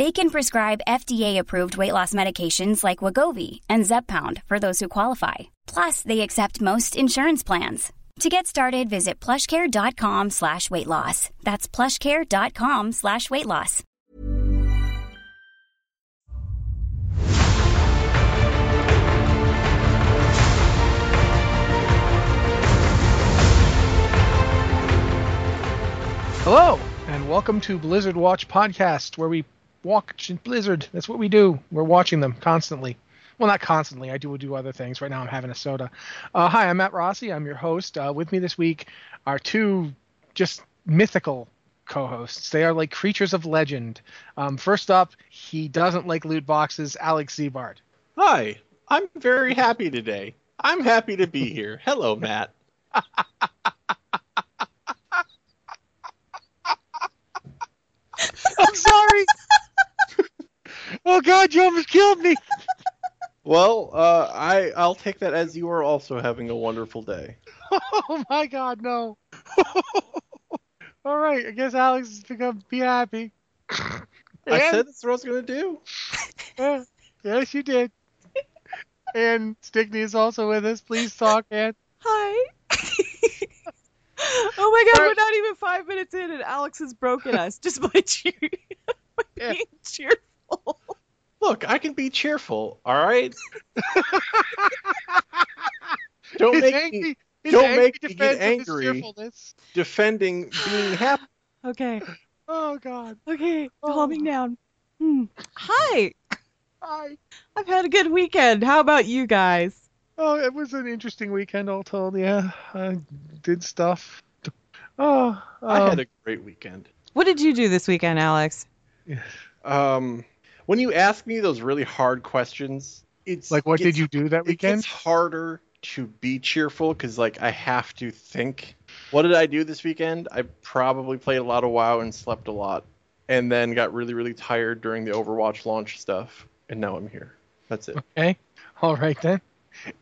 They can prescribe FDA-approved weight loss medications like Wegovy and Zepbound for those who qualify. Plus, they accept most insurance plans. To get started, visit plushcare.com slash weight loss. That's plushcare.com slash weight loss. Hello, and welcome to Blizzard Watch Podcast, where we watch Blizzard. That's what we do. We're watching them constantly. Well, not constantly. I do do other things. Right now, I'm having a soda. Uh, hi, I'm Matt Rossi. I'm your host. Uh, with me this week are two just mythical co-hosts. They are like creatures of legend. Um, first up, he doesn't like loot boxes. Alex Ziebart. Hi, I'm very happy today. I'm happy to be here. Hello, Matt. I'm sorry. Oh God, you almost killed me. Well, uh, I I'll take that as you are also having a wonderful day. Oh my God, no. All right, I guess Alex is gonna be happy. I And- said that's what I was gonna do. Yeah, yes, you did. And Stickney is also with us. Please talk, Anne. Hi. oh my god, we're not even five minutes in and Alex has broken us just by, cheer- by Yeah. being cheerful. Look, I can be cheerful. All right. Don't His make angry, me don't make me get defense of his angry. defending being happy. Okay, Oh God. okay, Oh. calming down. Hmm. Hi, Hi. I've had a good weekend. How about you guys? Oh, it was an interesting weekend, all told. Yeah, I did stuff. Oh, I um, had a great weekend. What did you do this weekend, Alex? Um, when you ask me those really hard questions, it's like, what did you do that It weekend? gets harder to be cheerful because like I have to think. What did I do this weekend? I probably played a lot of WoW and slept a lot, and then got really really tired during the Overwatch launch stuff, and now I'm here. That's it. Okay. All right then.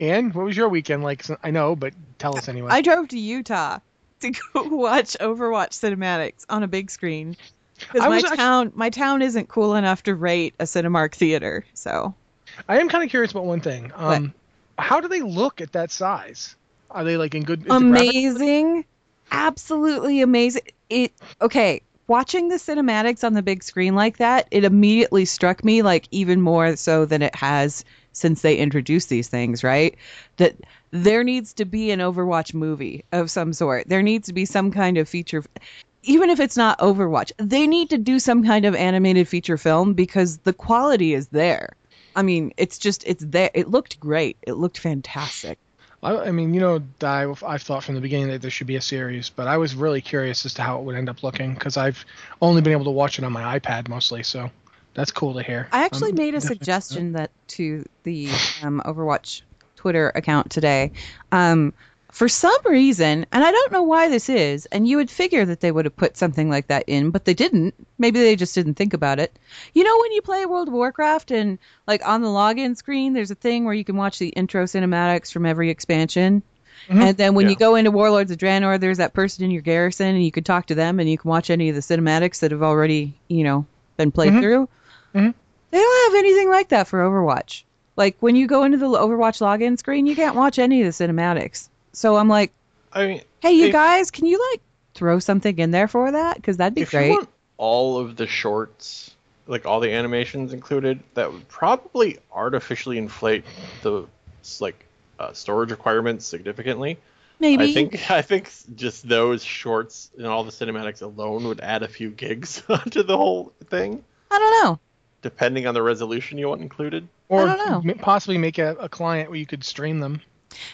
And what was your weekend like? I know, but tell us anyway. I drove to Utah to go watch Overwatch cinematics on a big screen. Because my town, my town isn't cool enough to rate a Cinemark theater. So I am kind of curious about one thing. Um, how do they look at that size? Are they like in good? is the graphic- amazing absolutely amazing it okay watching the cinematics on the big screen like that it immediately struck me like even more so than it has since they introduced these things right that there needs to be an overwatch movie of some sort there needs to be some kind of feature even if it's not overwatch they need to do some kind of animated feature film because the quality is there i mean it's just it's there it looked great it looked fantastic I, I mean, you know, I've, I've thought from the beginning that there should be a series, but I was really curious as to how it would end up looking because I've only been able to watch it on my iPad mostly. So that's cool to hear. I actually Um, made a suggestion that to the um, Overwatch Twitter account today. Um, for some reason, and I don't know why this is, and you would figure that they would have put something like that in, but they didn't. Maybe they just didn't think about it. You know, when you play World of Warcraft and like on the login screen, there's a thing where you can watch the intro cinematics from every expansion. Mhm. And then when Yeah. you go into Warlords of Draenor, there's that person in your garrison, and you can talk to them, and you can watch any of the cinematics that have already, you know, been played Mhm. through. Mhm. They don't have anything like that for Overwatch. Like when you go into the Overwatch login screen, you can't watch any of the cinematics. So I'm like, I mean, hey, you If- guys, can you like throw something in there for that? Because that'd be if great. you want all of the shorts, like all the animations included, that would probably artificially inflate the like uh, storage requirements significantly. Maybe. I think I think just those shorts and all the cinematics alone would add a few gigs onto the whole thing, I don't know. depending on the resolution you want included. Or I don't know. possibly make a, a client where you could stream them.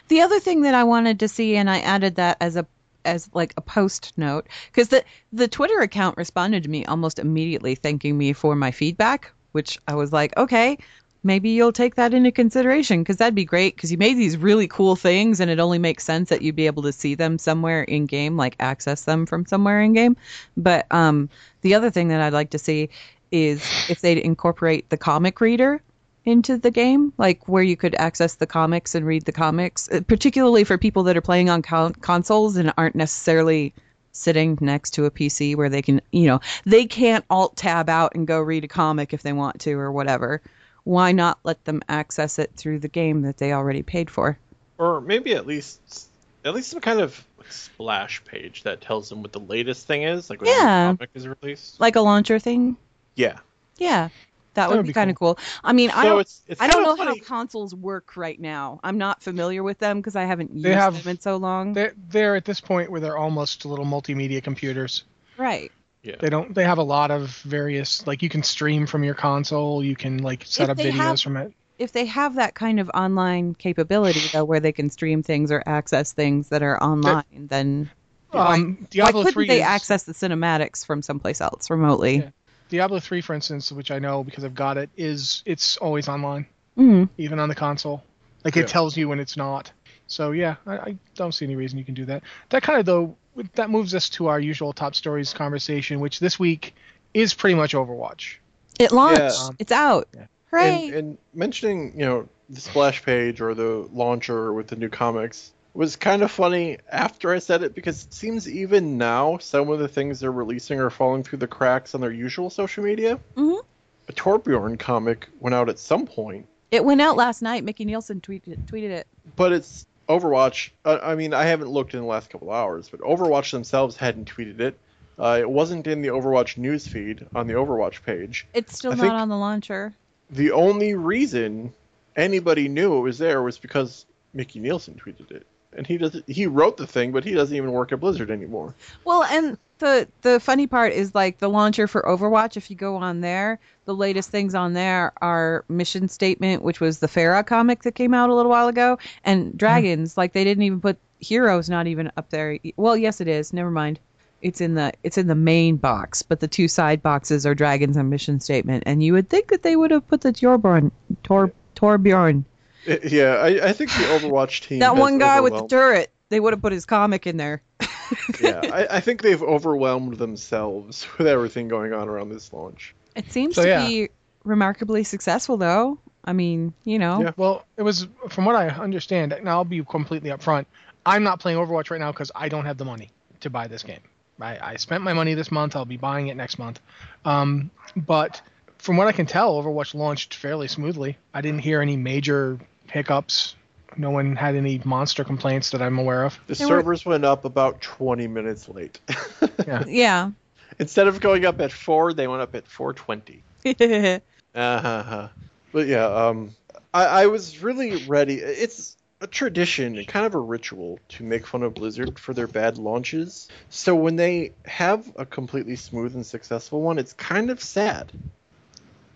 The other thing that I wanted to see, and I added that as a as like a post note, because the the Twitter account responded to me almost immediately, thanking me for my feedback, which I was like, okay, maybe you'll take that into consideration, because that'd be great, because you made these really cool things, and it only makes sense that you'd be able to see them somewhere in game, like access them from somewhere in game. But um, the other thing that I'd like to see is if they'd incorporate the comic reader into the game, like where you could access the comics and read the comics, uh, particularly for people that are playing on con- consoles and aren't necessarily sitting next to a PC where they can, you know, they can't alt tab out and go read a comic if they want to or whatever. Why not let them access it through the game that they already paid for? or maybe at least at least some kind of splash page that tells them what the latest thing is, like when Yeah. comic is released. Like a launcher thing? Yeah. Yeah. That, would, would be, be kind of cool. I mean, I don't, it's- it's I don't know funny- how consoles work right now. I'm not familiar with them because I haven't used They have- them in so long. They're, they're at this point where they're almost little multimedia computers. Right. Yeah. They don't. They have a lot of various like you can stream from your console. You can like set If up videos have- from it. if they have that kind of online capability though where they can stream things or access things that are online then why, Um, why Diablo couldn't 3 they is- access the cinematics from someplace else remotely Yeah. Diablo 3, for instance, which I know because I've got it, is it's always online, Mhm. even on the console. Like Yeah. it tells you when it's not. So yeah, I, I don't see any reason you can do that. That kind of though that moves us to our usual top stories conversation, which this week is pretty much Overwatch. it launched Yeah. it's out Yeah. hooray And, and mentioning, you know, the splash page or the launcher with the new comics was kind of funny after I said it because it seems even now some of the things they're releasing are falling through the cracks on their usual social media. Mhm. A Torbjorn comic went out at some point, it went out last night Micky Neilson tweeted tweeted it but it's Overwatch. Uh, I mean, I haven't looked in the last couple hours, but Overwatch themselves hadn't tweeted it. Uh, it wasn't in the Overwatch newsfeed on the Overwatch page. it's still I not on the launcher The only reason anybody knew it was there was because Micky Neilson tweeted it, and he does he wrote the thing, but he doesn't even work at Blizzard anymore. Well, and the the funny part is like the launcher for Overwatch. If you go on there, the latest things on there are Mission Statement, which was the Pharah comic that came out a little while ago, and hmm. Dragons. Like they didn't even put Heroes not even up there. Well, yes, it is. Never mind. It's in the it's in the main box, but the two side boxes are Dragons and Mission Statement. And you would think that they would have put the Torbjorn Tor Torbjorn. I- yeah, I, I think the Overwatch team. That one guy with the overwhelmed- turret. They would have put his comic in there. yeah, I, I think they've overwhelmed themselves with everything going on around this launch. It seems So, to yeah. be remarkably successful, though. I mean, you know, Yeah. Well, it was from what I understand. Now I'll be completely upfront. I'm not playing Overwatch right now because I don't have the money to buy this game. I, I spent my money this month. I'll be buying it next month. Um, but from what I can tell, Overwatch launched fairly smoothly. I didn't hear any major hiccups. No one had any monster complaints that I'm aware of. The They were- servers went up about 20 minutes late. yeah. Instead of going up at four, they went up at 4:20. Uh-huh. But yeah, um, I, I was really ready. It's a tradition, and kind of a ritual, to make fun of Blizzard for their bad launches. So when they have a completely smooth and successful one, it's kind of sad.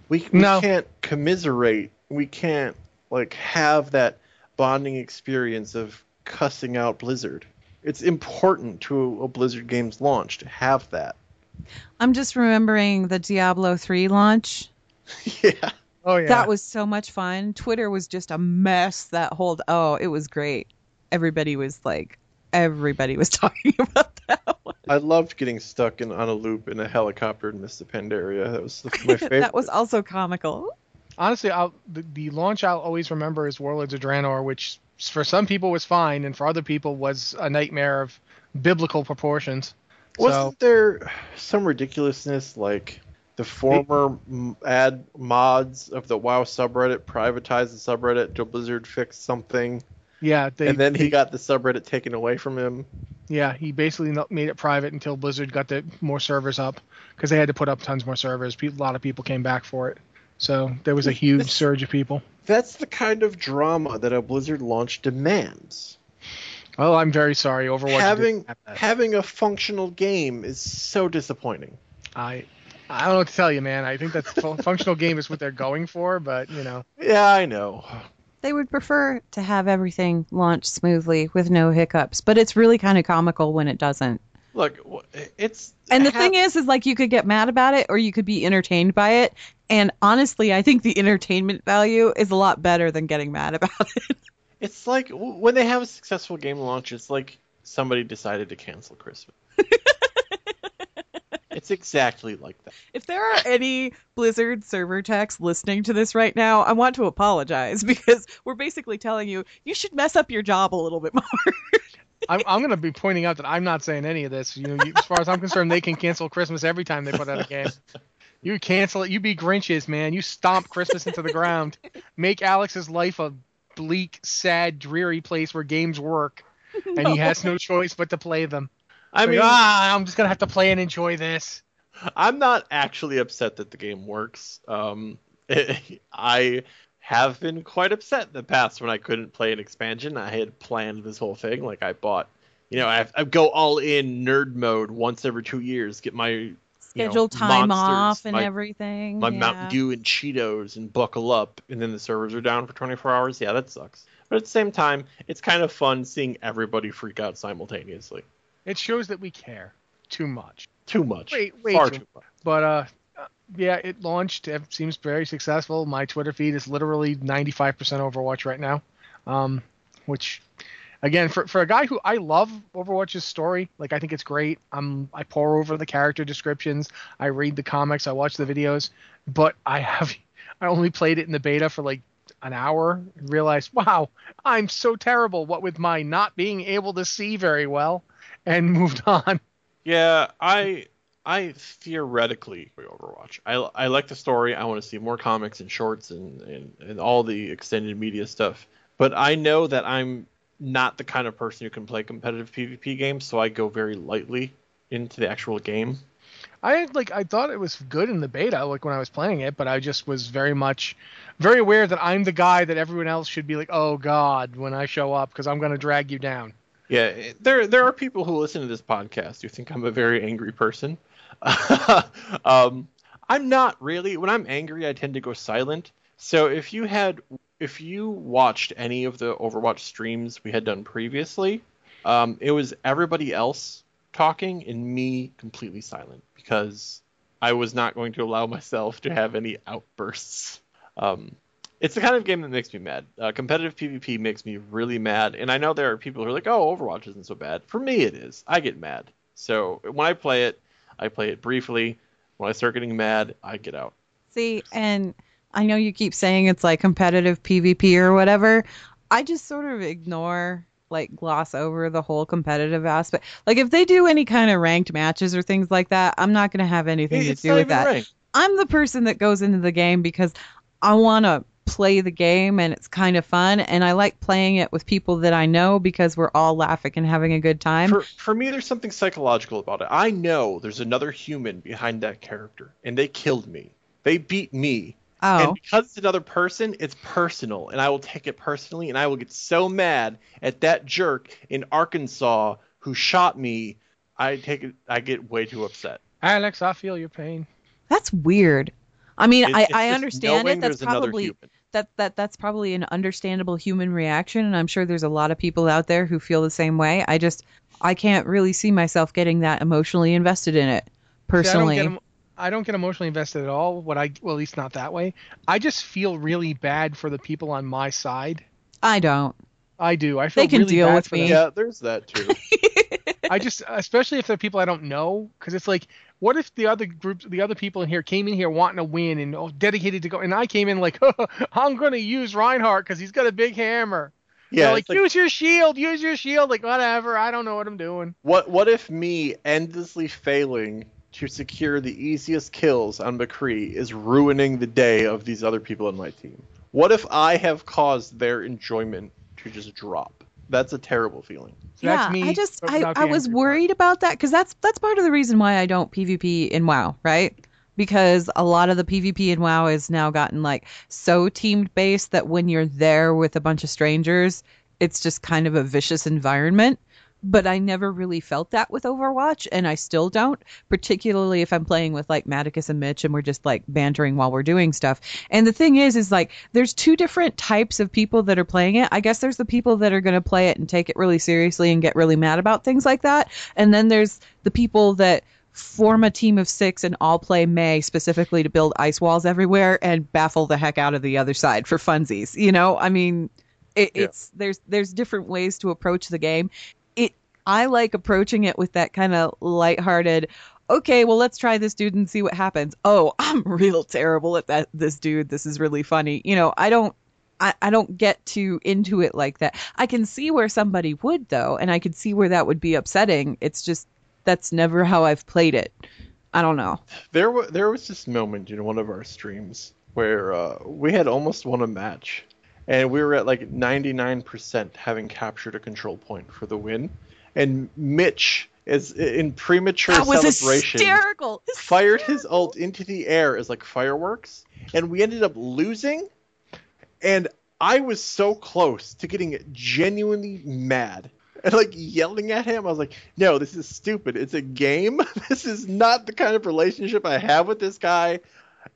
We, we No. can't commiserate. We can't like have that bonding experience of cussing out Blizzard. It's important to a Blizzard game's launch to have that. I'm just remembering the Diablo 3 launch. yeah. Oh yeah. That was so much fun. Twitter was just a mess that whole oh, it was great. Everybody was like everybody was talking about that one. I loved getting stuck in on a loop in a helicopter in Mists of Pandaria. That was my favorite. that was also comical. Honestly I'll, the, the launch I'll always remember is Warlords of Draenor, which for some people was fine, and for other people was a nightmare of biblical proportions. Wasn't So there some ridiculousness like the former ad mods of the WoW subreddit privatized the subreddit till Blizzard fixed something, yeah, they, and then he they- got the subreddit taken away from him? yeah he basically made it private until Blizzard got the more servers up because they had to put up tons more servers. A lot of people came back for it, so there was a huge This- surge of people. That's the kind of drama that a Blizzard launch demands. Oh, I'm very sorry. Overwatch having didn't have that. having a functional game is so disappointing. I I don't know what to tell you, man. I think that functional game is what they're going for, but you know, Yeah, I know. They would prefer to have everything launch smoothly with no hiccups, but it's really kind of comical when it doesn't. Look, it's And the ha- thing is, is like you could get mad about it or you could be entertained by it. And honestly, I think the entertainment value is a lot better than getting mad about it. it's like when they have a successful game launch, it's like somebody decided to cancel Christmas. it's exactly like that. If there are any Blizzard server techs listening to this right now, I want to apologize because we're basically telling you you should mess up your job a little bit more. I'm I'm gonna be pointing out that I'm not saying any of this. You know, you, as far as I'm concerned, they can cancel Christmas every time they put out a game. You cancel it. You be Grinches, man. You stomp Christmas into the ground. Make Alex's life a bleak, sad, dreary place where games work, and he has no choice but to play them. I Like, mean, ah, I'm just gonna have to play and enjoy this. I'm not actually upset that the game works. Um, I have been quite upset in the past when I couldn't play an expansion. I had planned this whole thing, like I bought, you know, I, I go all in nerd mode once every two years, get my you know, Schedule time monsters, off and my, everything. my yeah. Mountain Dew and Cheetos, and buckle up, and then the servers are down for 24 hours. Yeah, that sucks. But at the same time, it's kind of fun seeing everybody freak out simultaneously. It shows that we care too much. Too much. Wait, way Far too too much. But uh, yeah, it launched. It seems very successful. My Twitter feed is literally 95% Overwatch right now, um, which, again, for for a guy who I love Overwatch's story, like I think it's great. I'm I pour over the character descriptions, I read the comics, I watch the videos, but I have I only played it in the beta for like an hour and realized, wow, I'm so terrible. What with my not being able to see very well, and moved on. Yeah, I I theoretically play Overwatch. I, I like the story. I want to see more comics and shorts and, and, and all the extended media stuff. But I know that I'm not the kind of person who can play competitive PvP games, so I go very lightly into the actual game. I like I thought it was good in the beta, like when I was playing it, but I just was very much very aware that I'm the guy that everyone else should be like, oh god, when I show up because I'm gonna drag you down. Yeah, eh, there there are people who listen to this podcast who think I'm a very angry person. um, I'm not really. When I'm angry, I tend to go silent. So if you had if you watched any of the Overwatch streams we had done previously, um, it was everybody else talking and me completely silent because I was not going to allow myself to have any outbursts. Um, it's the kind of game that makes me mad. Uh, competitive PvP makes me really mad, and I know there are people who are like, "Oh, Overwatch isn't so bad." For me, it is. I get mad. So when I play it, I play it briefly. When I start getting mad, I get out. See, and I know you keep saying it's like competitive PvP or whatever. I just sort of ignore, like, gloss over the whole competitive aspect. Like, if they do any kind of ranked matches or things like that, I'm not going to have anything It's to do with that. ranked. I'm the person that goes into the game because I want to play the game and it's kind of fun. And I like playing it with people that I know because we're all laughing and having a good time. For for me, there's something psychological about it. I know there's another human behind that character, and they killed me. They beat me. oh. And because it's another person, it's personal, and I will take it personally, and I will get so mad at that jerk in Arkansas who shot me. I take it. I get way too upset. Alex, I feel your pain. That's weird. I mean, It's- I, it's I understand it. That's probably human. That that that's probably an understandable human reaction, and I'm sure there's a lot of people out there who feel the same way. I just I can't really see myself getting that emotionally invested in it personally. See, I don't, get, em- I don't get emotionally invested at all. What I well, at least not that way. I just feel really bad for the people on my side. I don't. I do. I feel They can really deal bad with for me. them. Yeah, there's that too. I just, especially if they're people I don't know, because it's like, what if the other groups, the other people in here came in here wanting to win and oh, dedicated to go, and I came in like, I'm gonna use Reinhardt because he's got a big hammer. Yeah, like, like- use your shield, use your shield. Like, whatever. I don't know what I'm doing. What what if me endlessly failing to secure the easiest kills on McCree is ruining the day of these other people in my team? What if I have caused their enjoyment to just drop? That's a terrible feeling. So yeah, that's me, I just I, I was worried about that because that's that's part of the reason why I don't PvP in WoW, right? Because a lot of the PvP in WoW has now gotten like so teamed based that when you're there with a bunch of strangers, it's just kind of a vicious environment. But I never really felt that with Overwatch, and I still don't, particularly if I'm playing with like Matticus and Mitch and we're just like bantering while we're doing stuff. And the thing is, is like there's two different types of people that are playing it. I guess there's the people that are going to play it and take it really seriously and get really mad about things like that. And then there's the people that form a team of six and all play Mei specifically to build ice walls everywhere and baffle the heck out of the other side for funsies. You know, I mean, it, Yeah. it's there's there's different ways to approach the game. I like approaching it with that kind of lighthearted. Okay, well let's try this dude and see what happens. Oh, I'm real terrible at that. This dude, this is really funny. You know, I don't I, I don't get too into it like that. I can see where somebody would though, and I could see where that would be upsetting. It's just that's never how I've played it. I don't know. There wa there was this moment in one of our streams where uh, we had almost won a match, and we were at like 99% having captured a control point for the win, and Mitch is in premature That was celebration hysterical. fired his ult into the air as like fireworks, and we ended up losing. And I was so close to getting genuinely mad and like yelling at him. I was like, "No, this is stupid. It's a game. This is not the kind of relationship I have with this guy."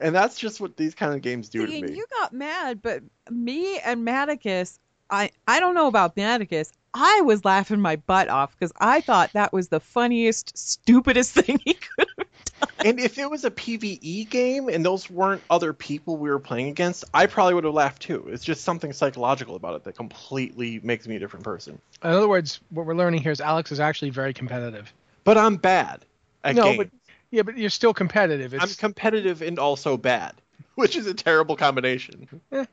And that's just what these kind of games do See, to me. you got mad, but me and Matticus, I I don't know about Matticus. I was laughing my butt off because I thought that was the funniest, stupidest thing he could have done. and if it was a PvE game and those weren't other people we were playing against, I probably would have laughed too. It's just something psychological about it that completely makes me a different person. In other words, what we're learning here is Alex is actually very competitive. But I'm bad at no, games. but yeah, but you're still competitive. It's, I'm competitive and also bad, which is a terrible combination. Eh.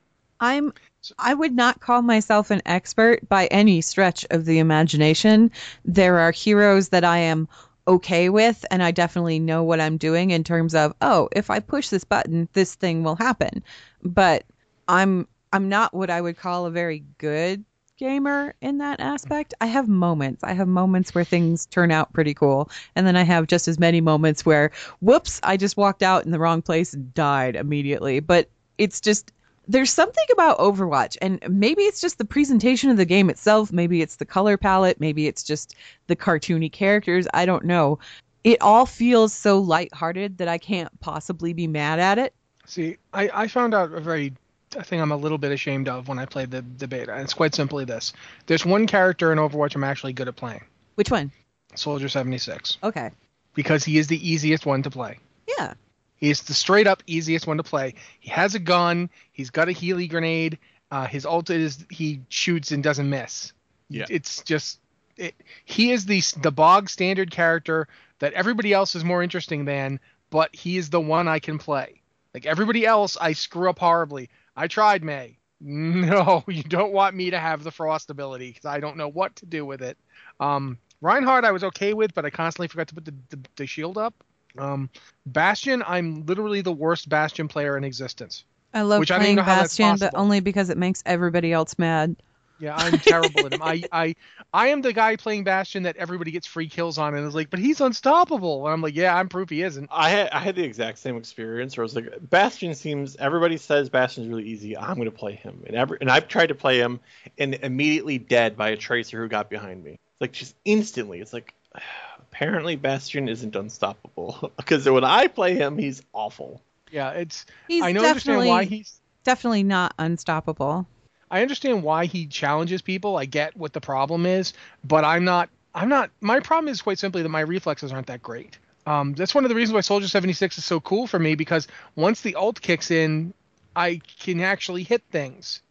I'm I would not call myself an expert by any stretch of the imagination. There are heroes that I am okay with and I definitely know what I'm doing in terms of, oh, if I push this button, this thing will happen. But I'm I'm not what I would call a very good gamer in that aspect. I have moments. I have moments where things turn out pretty cool, and then I have just as many moments where whoops, I just walked out in the wrong place and died immediately. But it's just there's something about Overwatch, and maybe it's just the presentation of the game itself, maybe it's the color palette, maybe it's just the cartoony characters. I don't know. It all feels so lighthearted that I can't possibly be mad at it. See, I, I found out a very a thing I'm a little bit ashamed of when I played the, the beta, and it's quite simply this. There's one character in Overwatch I'm actually good at playing. Which one? Soldier 76. Okay. Because he is the easiest one to play. Yeah. He's the straight up easiest one to play. He has a gun, he's got a Healy grenade, uh, his ult is he shoots and doesn't miss. Yeah. It's just it, he is the the bog standard character that everybody else is more interesting than, but he is the one I can play. Like everybody else, I screw up horribly. I tried Mei. No, you don't want me to have the frost ability because I don't know what to do with it. Um, Reinhardt, I was okay with, but I constantly forgot to put the, the, the shield up. Um, Bastion, I'm literally the worst Bastion player in existence. I love Which playing even know Bastion, but only because it makes everybody else mad. Yeah, I'm terrible at him. I, I I am the guy playing Bastion that everybody gets free kills on and is like, but he's unstoppable. And I'm like, yeah, I'm proof he isn't. I had I had the exact same experience where I was like, Bastion seems everybody says Bastion's really easy. I'm gonna play him, and every and I've tried to play him and immediately dead by a tracer who got behind me. Like just instantly, it's like apparently Bastion isn't unstoppable because when I play him, he's awful. Yeah, it's He's I know understand why definitely- he's Definitely not unstoppable. I understand why he challenges people. I get what the problem is, but I'm not. I'm not. My problem is quite simply that my reflexes aren't that great. Um, that's one of the reasons why Soldier 76 is so cool for me because once the ult kicks in, I can actually hit things.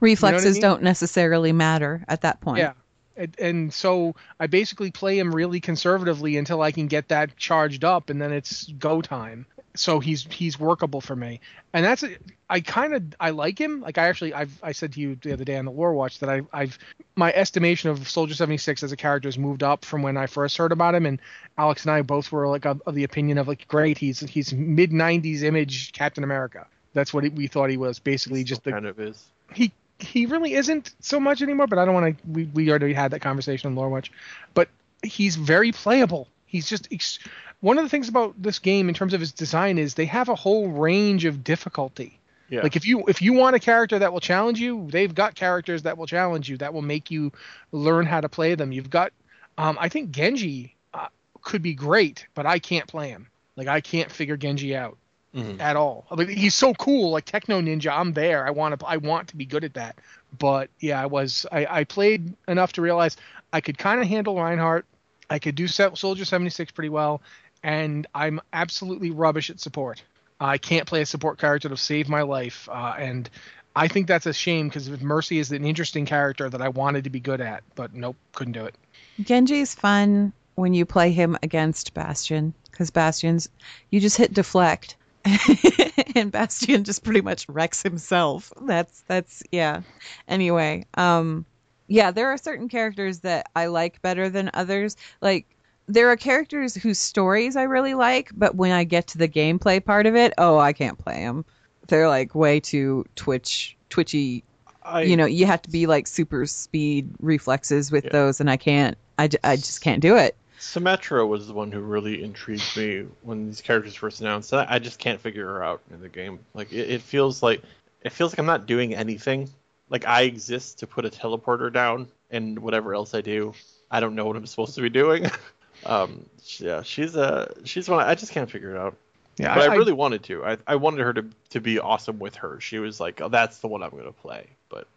Reflexes mean? don't necessarily matter at that point. Yeah. And, and so I basically play him really conservatively until I can get that charged up, and then it's go time. so he's he's workable for me, and that's I kind of I like him. Like I actually I've I said to you the other day on the War Watch that I I've my estimation of Soldier seventy six as a character has moved up from when I first heard about him, and Alex and I both were like of, of the opinion of like great he's he's mid '90s image Captain America. That's what we thought he was basically just the kind of is. he he really isn't so much anymore. But I don't want to. We we already had that conversation on Lore Watch, but he's very playable. He's just ex- one of the things about this game in terms of its design is they have a whole range of difficulty. Yeah. Like if you if you want a character that will challenge you, they've got characters that will challenge you that will make you learn how to play them. You've got, um, I think Genji uh, could be great, but I can't play him. Like I can't figure Genji out Mhm. at all. I mean, he's so cool, like Techno Ninja. I'm there. I want to. I want to be good at that. But yeah, I was. I, I played enough to realize I could kind of handle Reinhardt. I could do Sol- Soldier 76 pretty well, and I'm absolutely rubbish at support. I can't play a support character to save my life, uh, and I think that's a shame because Mercy is an interesting character that I wanted to be good at, but nope, couldn't do it. Genji's fun when you play him against Bastion because Bastion's you just hit deflect and Bastion just pretty much wrecks himself. That's that's yeah. Anyway, um yeah, there are certain characters that I like better than others. Like there are characters whose stories I really like, but when I get to the gameplay part of it, oh, I can't play them. They're like way too twitch twitchy I, you know you have to be like super speed reflexes with Yeah. those and i can't I, I just can't do it Symmetra was the one who really intrigued me when these characters first announced. I I just can't figure her out in the game. Like it, it feels like it feels like I'm not doing anything. Like I exist to put a teleporter down, and whatever else I do, I don't know what I'm supposed to be doing. um, yeah, she's a she's one I just can't figure it out. Yeah, But I, really wanted to. I, I wanted her to to be awesome with her. She was like, oh, that's the one I'm gonna play. But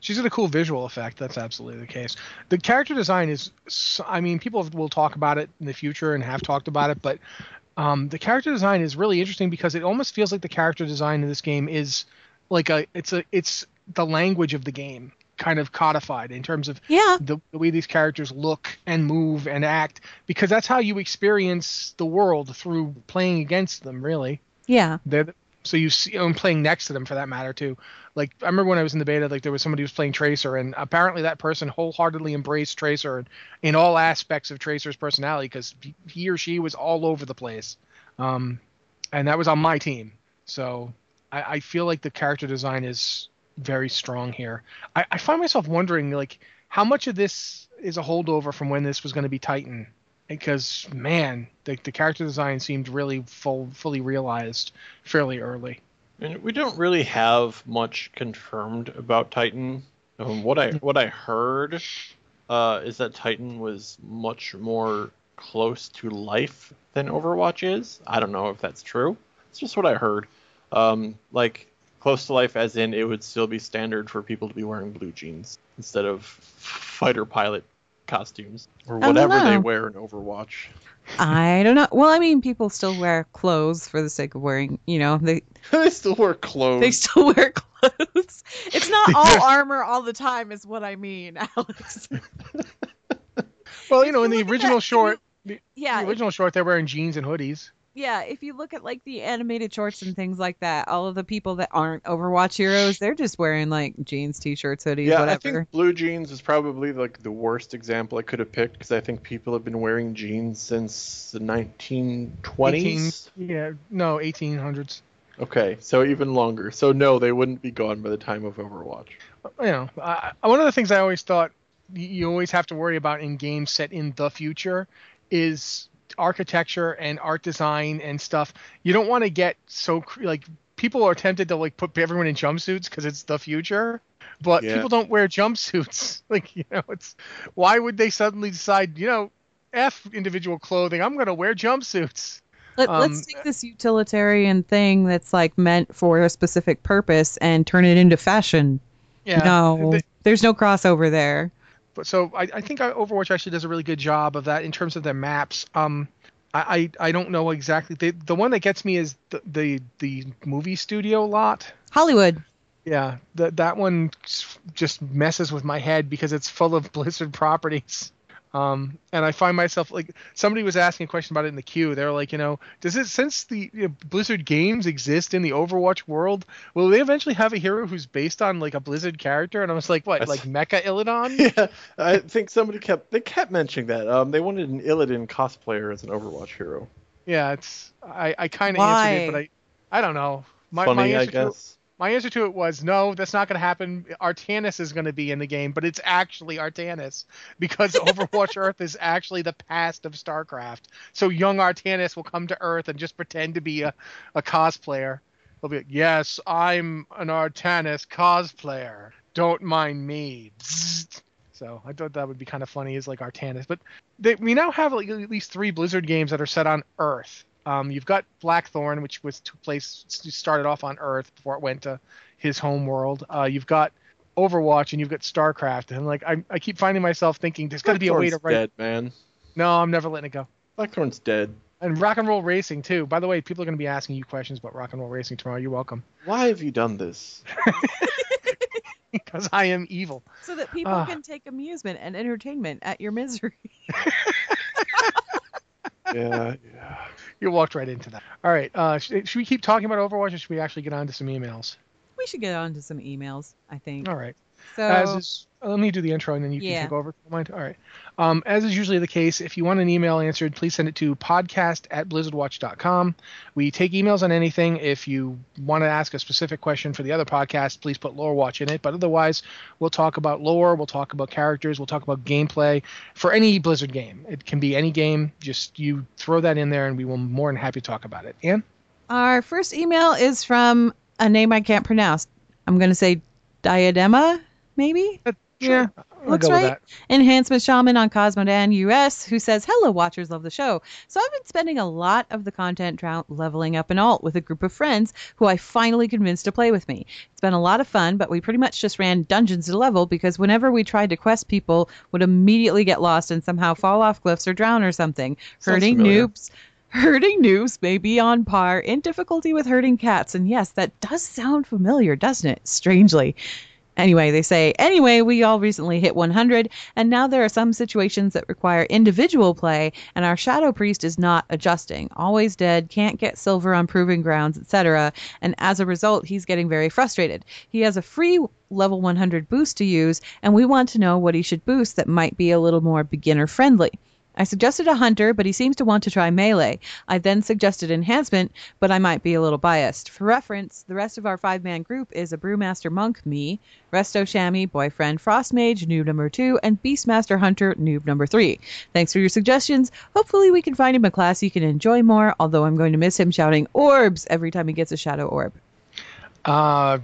She's got a cool visual effect. That's absolutely the case. The character design is, I mean, people will talk about it in the future and have talked about it, but um, the character design is really interesting because it almost feels like the character design in this game is like a, it's a, it's the language of the game kind of codified in terms of yeah the, the way these characters look and move and act because that's how you experience the world through playing against them really yeah they're the- so you see and playing next to them for that matter too. Like i remember when i was in the beta like there was somebody who was playing tracer and apparently that person wholeheartedly embraced tracer in all aspects of tracer's personality because he or she was all over the place. Um, and that was on my team. So I, I feel like the character design is very strong here. I, I find myself wondering like how much of this is a holdover from when this was going to be titan because man the, the character design seemed really full fully realized fairly early And we don't really have much confirmed about Titan. Um, what I what I heard uh, is that Titan was much more close to life than Overwatch is. I don't know if that's true. It's just what I heard. Um, like close to life, as in it would still be standard for people to be wearing blue jeans instead of fighter pilot costumes or whatever they wear in Overwatch. i don't know. Well i mean people still wear clothes for the sake of wearing you know they they still wear clothes. they still wear clothes. It's not all armor all the time is what i mean alex. Well you know in the original that- short yeah the original short they're wearing jeans and hoodies yeah if you look at like the animated shorts and things like that all of the people that aren't overwatch heroes they're just wearing like jeans t-shirts hoodies yeah, whatever I think blue jeans is probably like the worst example I could have picked because I think people have been wearing jeans since the 1920s. 18 yeah no 1800s Okay, so even longer. So no, they wouldn't be gone by the time of Overwatch. Uh, you know I, I- one of the things i always thought you always have to worry about in games set in the future is architecture and art design and stuff you don't want to get so like people are tempted to like put everyone in jumpsuits because it's the future but Yeah. people don't wear jumpsuits like you know it's why would they suddenly decide you know f individual clothing i'm going to wear jumpsuits Let, Um, let's take this utilitarian thing that's like meant for a specific purpose and turn it into fashion. yeah no, They- there's no crossover there. But so I, I think Overwatch actually does a really good job of that in terms of their maps. Um, I, I, I don't know exactly. The, the one that gets me is the, the the movie studio lot. Hollywood. Yeah, that that one just messes with my head because it's full of Blizzard properties. Um, and I find myself like somebody was asking a question about it in the queue. They're like, you know, does it since the you know, Blizzard games exist in the Overwatch world, will they eventually have a hero who's based on like a Blizzard character? And I was like, what, That's- like Mecha Illidan? yeah, I think somebody kept they kept mentioning that. Um, they wanted an Illidan cosplayer as an Overwatch hero. yeah, it's I, I kind of answered it, but I I don't know. My, Funny, my I answer to guess. My answer to it was no, that's not going to happen. Artanis is going to be in the game, but it's actually Artanis because Overwatch Earth is actually the past of StarCraft. So young Artanis will come to Earth and just pretend to be a, a cosplayer. He'll be like, yes, I'm an Artanis cosplayer. Don't mind me. Zzzt. So I thought that would be kind of funny, is like Artanis. But they, we now have like at least three Blizzard games that are set on Earth. Um, you've got Blackthorne, which was took place started off on Earth before it went to his home world. Uh, you've got Overwatch and you've got StarCraft, and like I, I keep finding myself thinking there's got to be a way to write. dead, man. No, I'm never letting it go. Blackthorne's dead. And Rock and Roll Racing too. By the way, people are going to be asking you questions about Rock and Roll Racing tomorrow. You're welcome, Why have you done this? because I am evil. So that people Ah. can take amusement and entertainment at your misery. yeah, yeah. You walked right into that. All right, uh, should, should we keep talking about Overwatch, or should we actually get on to some emails? We should get on to some emails, I think. All right. So As is, let me do the intro and then you Yeah. can take over. Mind? All right. Um, as is usually the case, if you want an email answered, please send it to podcast at blizzardwatch.com. We take emails on anything. If you want to ask a specific question for the other podcast, please put lore watch in it. But otherwise, we'll talk about lore, we'll talk about characters, we'll talk about gameplay for any Blizzard game. It can be any game. Just you throw that in there and we will more than happy to talk about it. Anne? our first email is from a name I can't pronounce. I'm going to say Diadema, maybe? Yeah. I'll Looks right. Enhancement Shaman on Cosmodan US, who says, Hello, watchers, love the show. So I've been spending a lot of the content drought leveling up an alt with a group of friends who I finally convinced to play with me. It's been a lot of fun, but we pretty much just ran dungeons to level because whenever we tried to quest, people would immediately get lost and somehow fall off cliffs or drown or something, Sounds hurting familiar. noobs. Herding noobs may be on par in difficulty with herding cats, and yes, that does sound familiar, doesn't it? Strangely. Anyway, they say, anyway, we all recently hit 100, and now there are some situations that require individual play, and our Shadow Priest is not adjusting. Always dead, can't get silver on proving grounds, etc. And as a result, he's getting very frustrated. He has a free level 100 boost to use, and we want to know what he should boost that might be a little more beginner friendly. I suggested a hunter, but he seems to want to try melee. I then suggested enhancement, but I might be a little biased. For reference, the rest of our five man group is a Brewmaster Monk, me, Resto Shammy, Boyfriend, Frost Mage, noob number two, and Beastmaster Hunter, noob number three. Thanks for your suggestions. Hopefully, we can find him a class he can enjoy more, although I'm going to miss him shouting orbs every time he gets a shadow orb. Uh,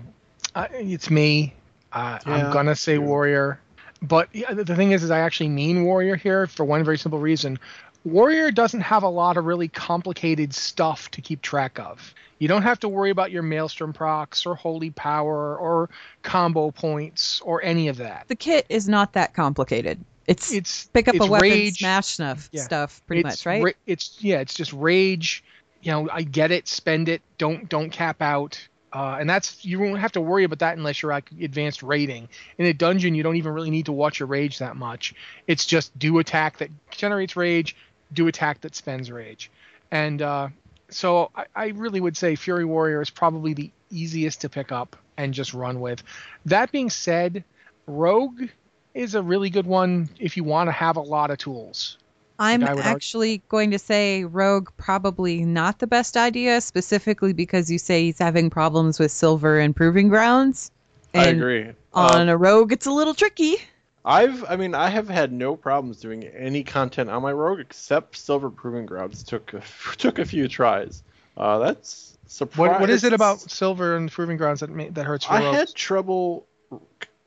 it's me. Uh, I'm gonna say warrior, but the thing is, is I actually mean warrior here for one very simple reason. Warrior doesn't have a lot of really complicated stuff to keep track of. You don't have to worry about your maelstrom procs or holy power or combo points or any of that. The kit is not that complicated. It's, It's pick up it's a weapon, rage, smash stuff, Yeah. stuff, pretty it's much, right? ra- it's yeah, it's just rage. You know, I get it, spend it, don't don't cap out. Uh, and that's you won't have to worry about that unless you're at advanced rating. In a dungeon, you don't even really need to watch your rage that much. It's just do attack that generates rage, do attack that spends rage, and uh, so I, I really would say Fury Warrior is probably the easiest to pick up and just run with. That being said, Rogue is a really good one if you want to have a lot of tools. I'm I would argue- actually going to say Rogue probably not the best idea, specifically because you say he's having problems with silver and proving grounds. I agree. On Uh, a Rogue, it's a little tricky. I've, I mean, I have had no problems doing any content on my rogue except Silver Proving Grounds. Took a, took a few tries. Uh, that's surprising. What what is it about silver and proving grounds that ma- that hurts your I rogues? had trouble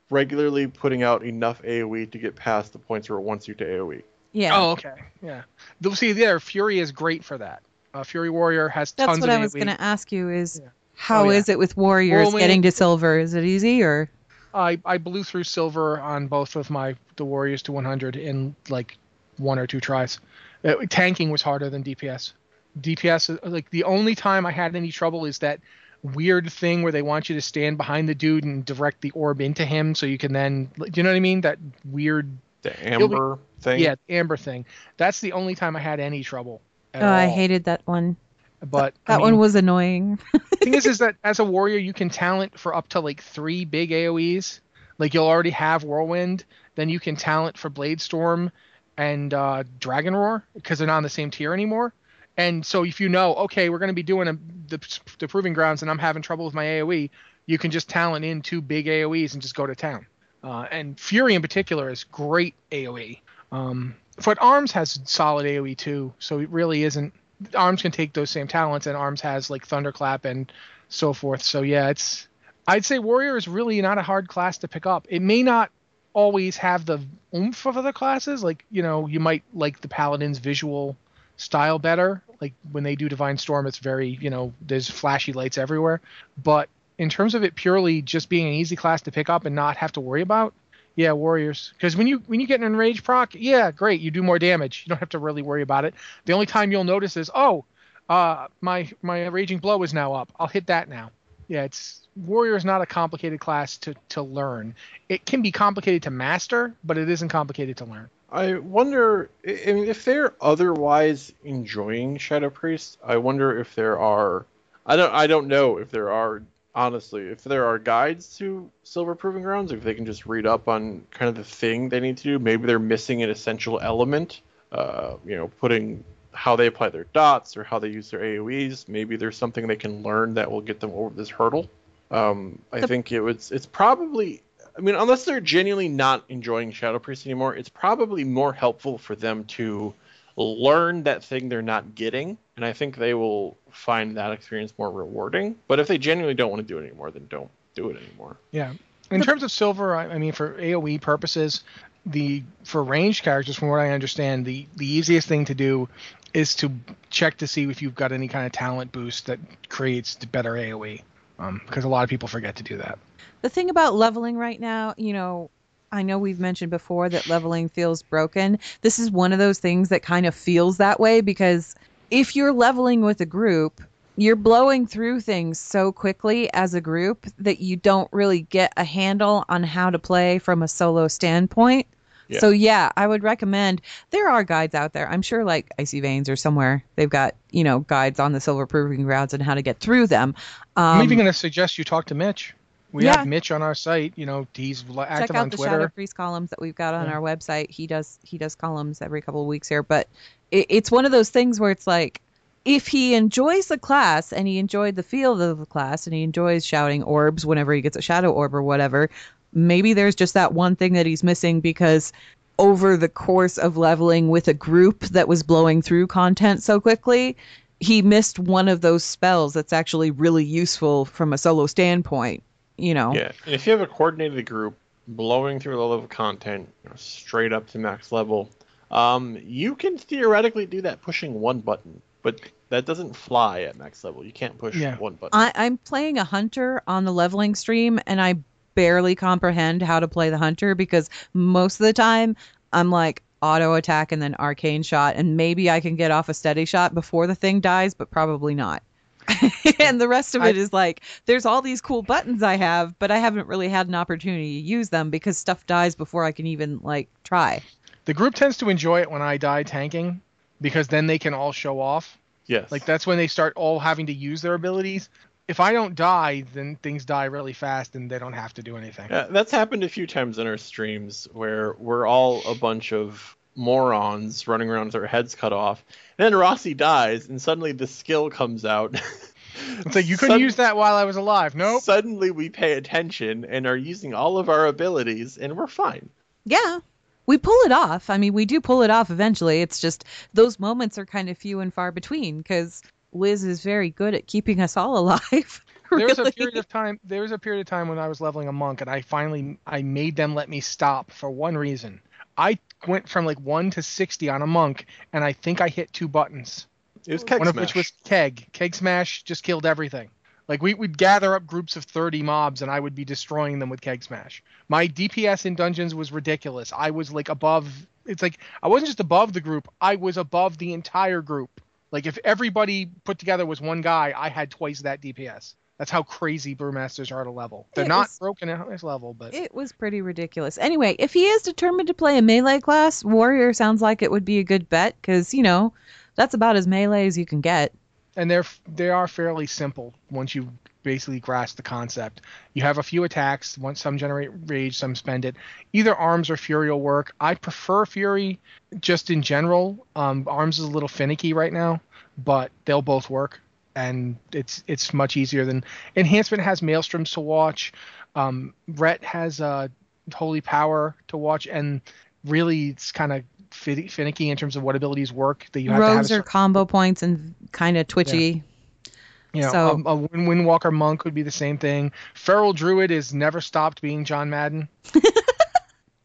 regularly putting out enough AOE to get past the points where it wants you to. AOE. Yeah. Oh, okay, yeah. See, there, Fury is great for that. Uh, Fury Warrior has That's tons That's what I was going to ask you is Yeah. how Oh, is it with warriors Well, getting to silver? Is it easy or I I blew through silver on both of my the warriors to 100 in like one or two tries. Uh, tanking was harder than DPS. DPS uh, like the only time I had any trouble is that weird thing where they want you to stand behind the dude and direct the orb into him so you can then do you know what I mean? That weird The be- amber thing. Yeah, the Amber thing. That's the only time I had any trouble. At Oh, I hated that one. But I That one mean, was annoying. thing is, is that as a warrior, you can talent for up to like three big AOE's. Like you'll already have Whirlwind, then you can talent for Bladestorm and uh, Dragon Roar because they're not on the same tier anymore. And so if you know, okay, we're going to be doing a, the, the Proving Grounds and I'm having trouble with my AOE, you can just talent in two big AOE's and just go to town. Uh, and Fury in particular is great AOE. Um, but Arms has solid AOE too, so it really isn't. Arms can take those same talents, and Arms has like Thunderclap and so forth. So yeah, it's. I'd say Warrior is really not a hard class to pick up. It may not always have the oomph of other classes. Like you know, you might like the Paladin's visual style better. Like when they do Divine Storm, it's very you know there's flashy lights everywhere. But in terms of it purely just being an easy class to pick up and not have to worry about, yeah, warriors. Because when you when you get an enraged proc, yeah, great, you do more damage. You don't have to really worry about it. The only time you'll notice is, oh, uh, my my raging blow is now up. I'll hit that now. Yeah, it's warrior is not a complicated class to to learn. It can be complicated to master, but it isn't complicated to learn. I wonder I mean, if they're otherwise enjoying Shadow Priest. I wonder if there are. I don't. I don't know if there are. Honestly, if there are guides to Silver Proving Grounds, if they can just read up on kind of the thing they need to do. Maybe they're missing an essential element. Uh, you know, putting how they apply their dots or how they use their AOE's. Maybe there's something they can learn that will get them over this hurdle. Um, I The- think it was. It's probably. I mean, unless they're genuinely not enjoying Shadow Priest anymore, it's probably more helpful for them to learn that thing they're not getting, and I think they will find that experience more rewarding. But if they genuinely don't want to do it anymore, then don't do it anymore. Yeah. In terms of silver, I, I mean, for AOE purposes, the for ranged characters, from what I understand, the the easiest thing to do is to check to see if you've got any kind of talent boost that creates better AOE. Um, because a lot of people forget to do that. the thing about leveling right now, you know, I know we've mentioned before that leveling feels broken. This is one of those things that kind of feels that way because if you're leveling with a group, you're blowing through things so quickly as a group that you don't really get a handle on how to play from a solo standpoint. Yeah. So yeah, I would recommend there are guides out there. I'm sure like Icy Veins or somewhere they've got, you know, guides on the silver proving grounds and how to get through them. Um, I'm even going to suggest you talk to Mitch. We Yeah. have Mitch on our site. You know, he's check active out on the Twitter. Shadow Priest columns that we've got on Yeah. our website. He does he does columns every couple of weeks here, but it, it's one of those things where it's like if he enjoys the class and he enjoyed the feel of the class and he enjoys shouting orbs whenever he gets a shadow orb or whatever, maybe there's just that one thing that he's missing because over the course of leveling with a group that was blowing through content so quickly, he missed one of those spells that's actually really useful from a solo standpoint. You know, Yeah, and if you have a coordinated group blowing through a level of content you know, straight up to max level, um, you can theoretically do that pushing one button, but that doesn't fly at max level. You can't push Yeah. one button. I, I'm playing a hunter on the leveling stream, and I barely comprehend how to play the hunter because most of the time I'm like auto attack and then arcane shot, and maybe I can get off a steady shot before the thing dies, but probably not. and the rest of it is like there's all these cool buttons I have, but I haven't really had an opportunity to use them because stuff dies before I can even like try. The group tends to enjoy it when I die tanking because then they can all show off. yes. Like that's when they start all having to use their abilities. If I don't die, then things die really fast and they don't have to do anything. Yeah, that's happened a few times in our streams where we're all a bunch of morons running around with their heads cut off. And then Rossi dies, and suddenly the skill comes out. It's like you couldn't Sud- use that while I was alive. Nope. Suddenly we pay attention and are using all of our abilities, and we're fine. Yeah. We pull it off. I mean, we do pull it off eventually. It's just those moments are kind of few and far between because Liz is very good at keeping us all alive. There was a period of time. There was a period of time when I was leveling a monk, and I finally I made them let me stop for one reason. I went from like one to sixty on a monk, and I think I hit two buttons. It was keg one smash. of which was keg. Keg smash just killed everything. Like we would gather up groups of 30 mobs and I would be destroying them with keg smash. My DPS in dungeons was ridiculous. I was like above it's like I wasn't just above the group, I was above the entire group. Like if everybody put together was one guy, I had twice that DPS. That's how crazy brewmasters are to level. They're not broken at this level, but It was pretty ridiculous. Anyway, if he is determined to play a melee class, warrior sounds like it would be a good bet because you know that's about as melee as you can get. and they're they are fairly simple once you basically grasp the concept. You have a few attacks. Once some generate rage, some spend it. Either arms or fury will work. I prefer fury just in general. Um, arms is a little finicky right now, but they'll both work, and it's it's much easier than enhancement has maelstroms to watch. Um, Ret has uh, holy power to watch, and really it's kind of finicky in terms of what abilities work that you have to have. a Rogues are combo points and kind of twitchy. You know, So- um, a Wind- Windwalker monk would be the same thing. Feral druid is never stopped being John Madden.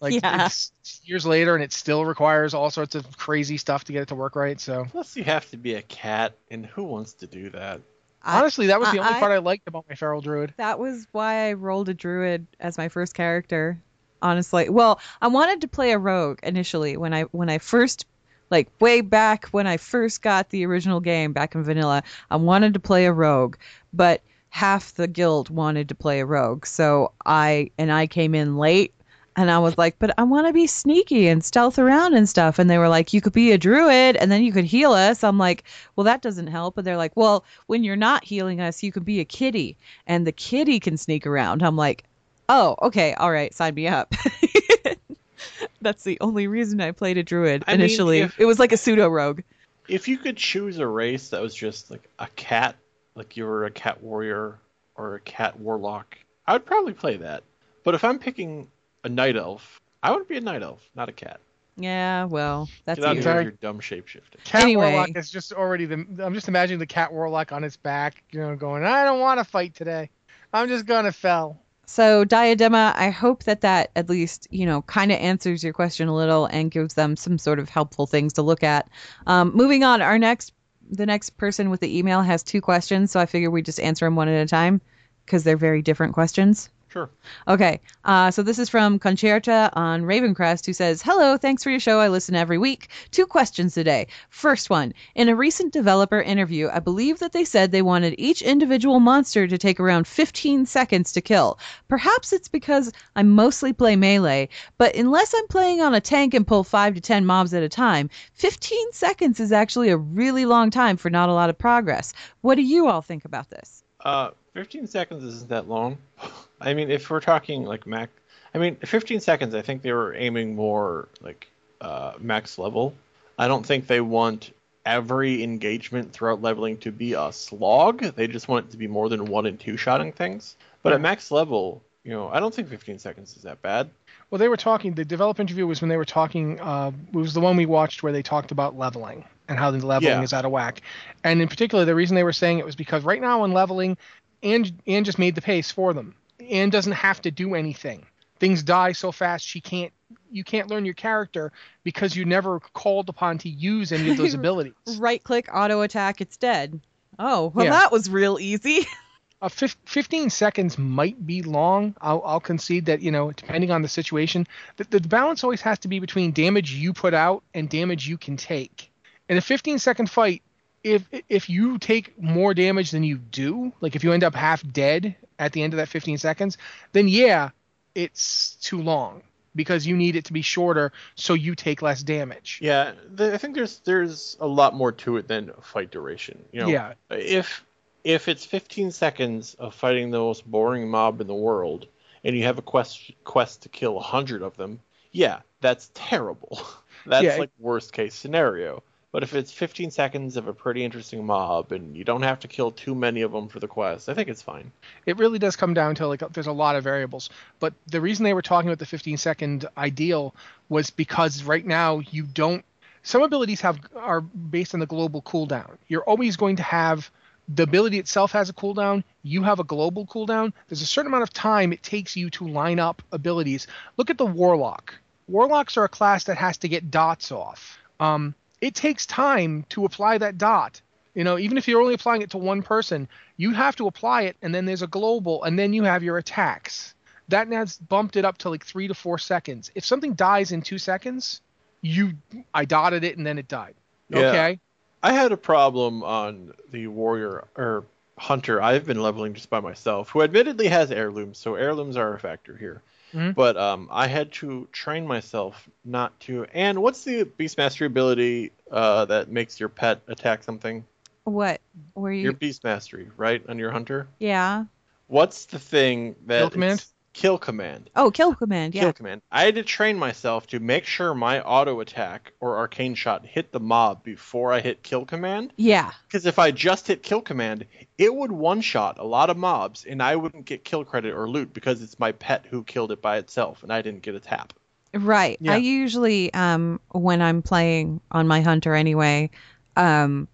like Yeah. it's years later, and it still requires all sorts of crazy stuff to get it to work right. So Plus, you have to be a cat, and who wants to do that? I- honestly, that was the I- only I- part I liked about my feral druid. That was why I rolled a druid as my first character. Honestly, well, I wanted to play a rogue initially when I when I first like way back when I first got the original game back in vanilla. I wanted to play a rogue, but half the guild wanted to play a rogue. So I and I came in late and I was like, "But I want to be sneaky and stealth around and stuff." And they were like, "You could be a druid and then you could heal us." I'm like, "Well, that doesn't help." And they're like, "Well, when you're not healing us, you could be a kitty and the kitty can sneak around." I'm like, "Oh, okay, all right, sign me up." That's the only reason I played a druid I mean, initially. if- It was like a pseudo rogue. If you could choose a race that was just like a cat, like you were a cat warrior or a cat warlock, I would probably play that. But if I'm picking a night elf, I would be a night elf, not a cat. Yeah, well, that's Get out you. here with your dumb shapeshifting. Cat Anyway. warlock is just already the. I'm just imagining the cat warlock on its back, you know, going, "I don't want to fight today. I'm just gonna fell." So, Diadema, I hope that that at least, you know, kind of answers your question a little and gives them some sort of helpful things to look at. Um, moving on, our next, the next person with the email has two questions, so I figure we just answer them one at a time because they're very different questions. Sure. Okay, uh, so this is from Concerta on Ravencrest, who says, Hello, thanks for your show. I listen every week. Two questions today. First one In a recent developer interview, I believe that they said they wanted each individual monster to take around 15 seconds to kill. Perhaps it's because I mostly play melee, but unless I'm playing on a tank and pull 5 to 10 mobs at a time, 15 seconds is actually a really long time for not a lot of progress. What do you all think about this? Uh, 15 seconds isn't that long. I mean, if we're talking like max, I mean, 15 seconds. I think they were aiming more like uh, max level. I don't think they want every engagement throughout leveling to be a slog. They just want it to be more than one and two shotting things. But at max level, you know, I don't think 15 seconds is that bad. Well, they were talking. The developer interview was when they were talking. Uh, it was the one we watched where they talked about leveling and how the leveling Yeah. is out of whack. And in particular, the reason they were saying it was because right now in leveling, Anne, Anne just made the pace for them. Anne doesn't have to do anything. Things die so fast she can't. You can't learn your character because you never called upon to use any of those abilities. Right click, auto attack, it's dead. Oh, well, Yeah. that was real easy. uh, fif- 15 seconds might be long. I'll, I'll concede that, you know, depending on the situation, the, the balance always has to be between damage you put out and damage you can take. In a 15 second fight, if if you take more damage than you do, like if you end up half dead at the end of that 15 seconds, then yeah, it's too long because you need it to be shorter so you take less damage. Yeah, I think there's there's a lot more to it than fight duration. You know, Yeah. If if it's 15 seconds of fighting the most boring mob in the world, and you have a quest quest to kill 100 of them, yeah, that's terrible. That's Yeah, like worst case scenario. But if it's 15 seconds of a pretty interesting mob and you don't have to kill too many of them for the quest, I think it's fine. it really does come down to like there's a lot of variables. But the reason they were talking about the 15 second ideal was because right now you don't some abilities have are based on the global cooldown. You're always going to have the ability itself has a cooldown. You have a global cooldown. There's a certain amount of time it takes you to line up abilities. Look at the warlock. Warlocks are a class that has to get dots off. Um, it takes time to apply that dot you know, even if you're only applying it to one person, you have to apply it, and then there's a global, and then you have your attacks. That has bumped it up to like three to four seconds. If something dies in two seconds, you I dotted it and then it died. Yeah. Okay. I had a problem on the warrior or hunter, I've been leveling just by myself, who admittedly has heirlooms, so heirlooms are a factor here. Mhm. But um, I had to train myself not to. And what's the beast mastery ability uh, that makes your pet attack something? What? Were you? Your beast mastery, right, on your hunter. Yeah. What's the thing that Kill command? Kill command. Oh, kill command. Yeah. Kill command. I had to train myself to make sure my auto attack or arcane shot hit the mob before I hit kill command. Yeah. Because if I just hit kill command, it would one shot a lot of mobs, and I wouldn't get kill credit or loot because it's my pet who killed it by itself, and I didn't get a tap. Right. Yeah. I usually, um, when I'm playing on my hunter anyway, um,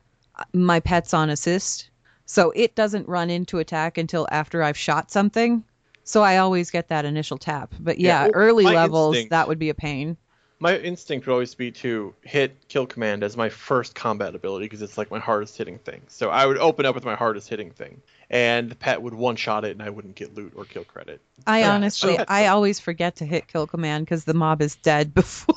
my pet's on assist, so it doesn't run into attack until after I've shot something. So I always get that initial tap. But Yeah, yeah, well, early levels instinct- that would be a pain. My instinct would always be to hit kill command as my first combat ability because it's like my hardest hitting thing. So I would open up with my hardest hitting thing, and the pet would one shot it, and I wouldn't get loot or kill credit. I Yeah, honestly, so- I always forget to hit kill command because the mob is dead before.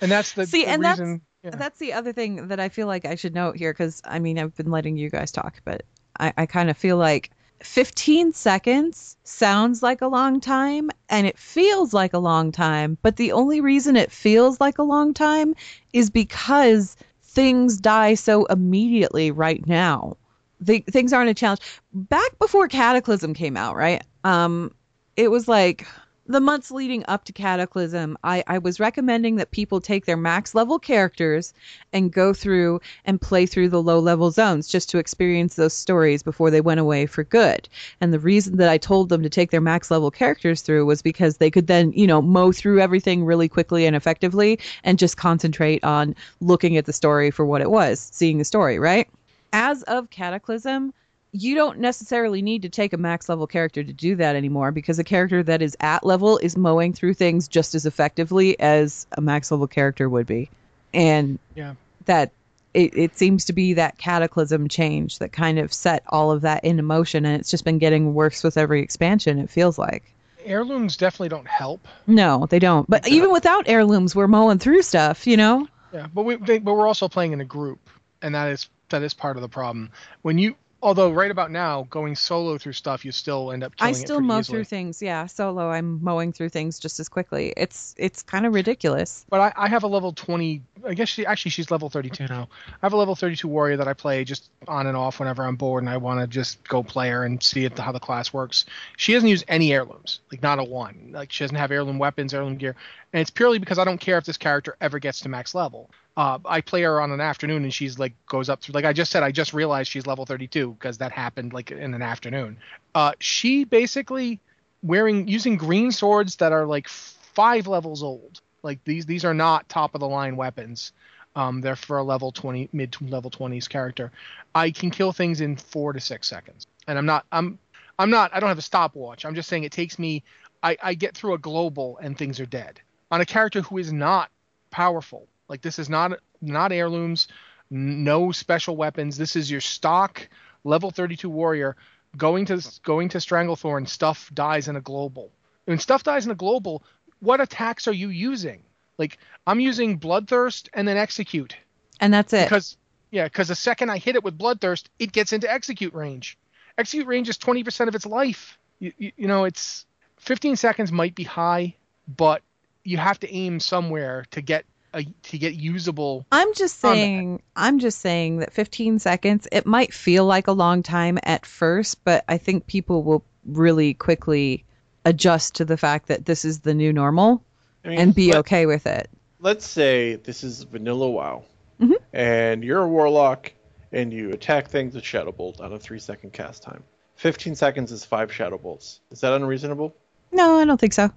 And that's the, See, the and that's- yeah. That's the other thing that I feel like I should note here because I mean I've been letting you guys talk, but I, I kind of feel like 15 seconds sounds like a long time and it feels like a long time, but the only reason it feels like a long time is because things die so immediately right now. The, things aren't a challenge. Back before Cataclysm came out, right? Um, it was like the months leading up to Cataclysm, I, I was recommending that people take their max level characters and go through and play through the low level zones just to experience those stories before they went away for good. And the reason that I told them to take their max level characters through was because they could then, you know, mow through everything really quickly and effectively and just concentrate on looking at the story for what it was, seeing the story, right? As of Cataclysm, you don't necessarily need to take a max level character to do that anymore because a character that is at level is mowing through things just as effectively as a max level character would be. And Yeah. that it, it seems to be that cataclysm change that kind of set all of that into motion and it's just been getting worse with every expansion it feels like Heirlooms definitely don't help. no they don't but even without heirlooms we're mowing through stuff you know Yeah, but we they, but we're also playing in a group, and that is that is part of the problem. When you although right about now going solo through stuff, you still end up i still mow easily. through things yeah solo i'm mowing through things just as quickly it's it's kind of ridiculous But I, I have a level 20. I guess she actually she's level 32 now. I have a level 32 warrior that I play just on and off whenever I'm bored and I want to just go play her and see it, how the class works. She doesn't use any heirlooms, like not a one. Like she doesn't have heirloom weapons, heirloom gear, and it's purely because I don't care if this character ever gets to max level. Uh, I play her on an afternoon and she's like goes up through like I just said I just realized she's level 32 because that happened like in an afternoon. Uh, she basically wearing using green swords that are like five levels old. Like these these are not top of the line weapons. Um, they're for a level 20 mid to level 20s character. I can kill things in four to six seconds, and I'm not I'm I'm not I don't have a stopwatch. I'm just saying it takes me. I, I get through a global and things are dead on a character who is not powerful. Like this is not not heirlooms, no special weapons. This is your stock level 32 warrior going to going to Stranglethorn. Stuff dies in a global. When stuff dies in a global, what attacks are you using? Like I'm using Bloodthirst and then Execute and that's it because yeah, because the second I hit it with Bloodthirst, it gets into Execute range. Execute range is 20% of its life. You, you, you know, it's 15 seconds might be high, but you have to aim somewhere to get a to get usable. I'm just combat. saying I'm just saying that 15 seconds it might feel like a long time at first, but I think people will really quickly adjust to the fact that this is the new normal I mean, and be let- okay with it. let's say this is vanilla WoW, Mhm. and you're a warlock, and you attack things with Shadow Bolt on a three second cast time. 15 seconds is five Shadow Bolts. Is that unreasonable? No, I don't think so.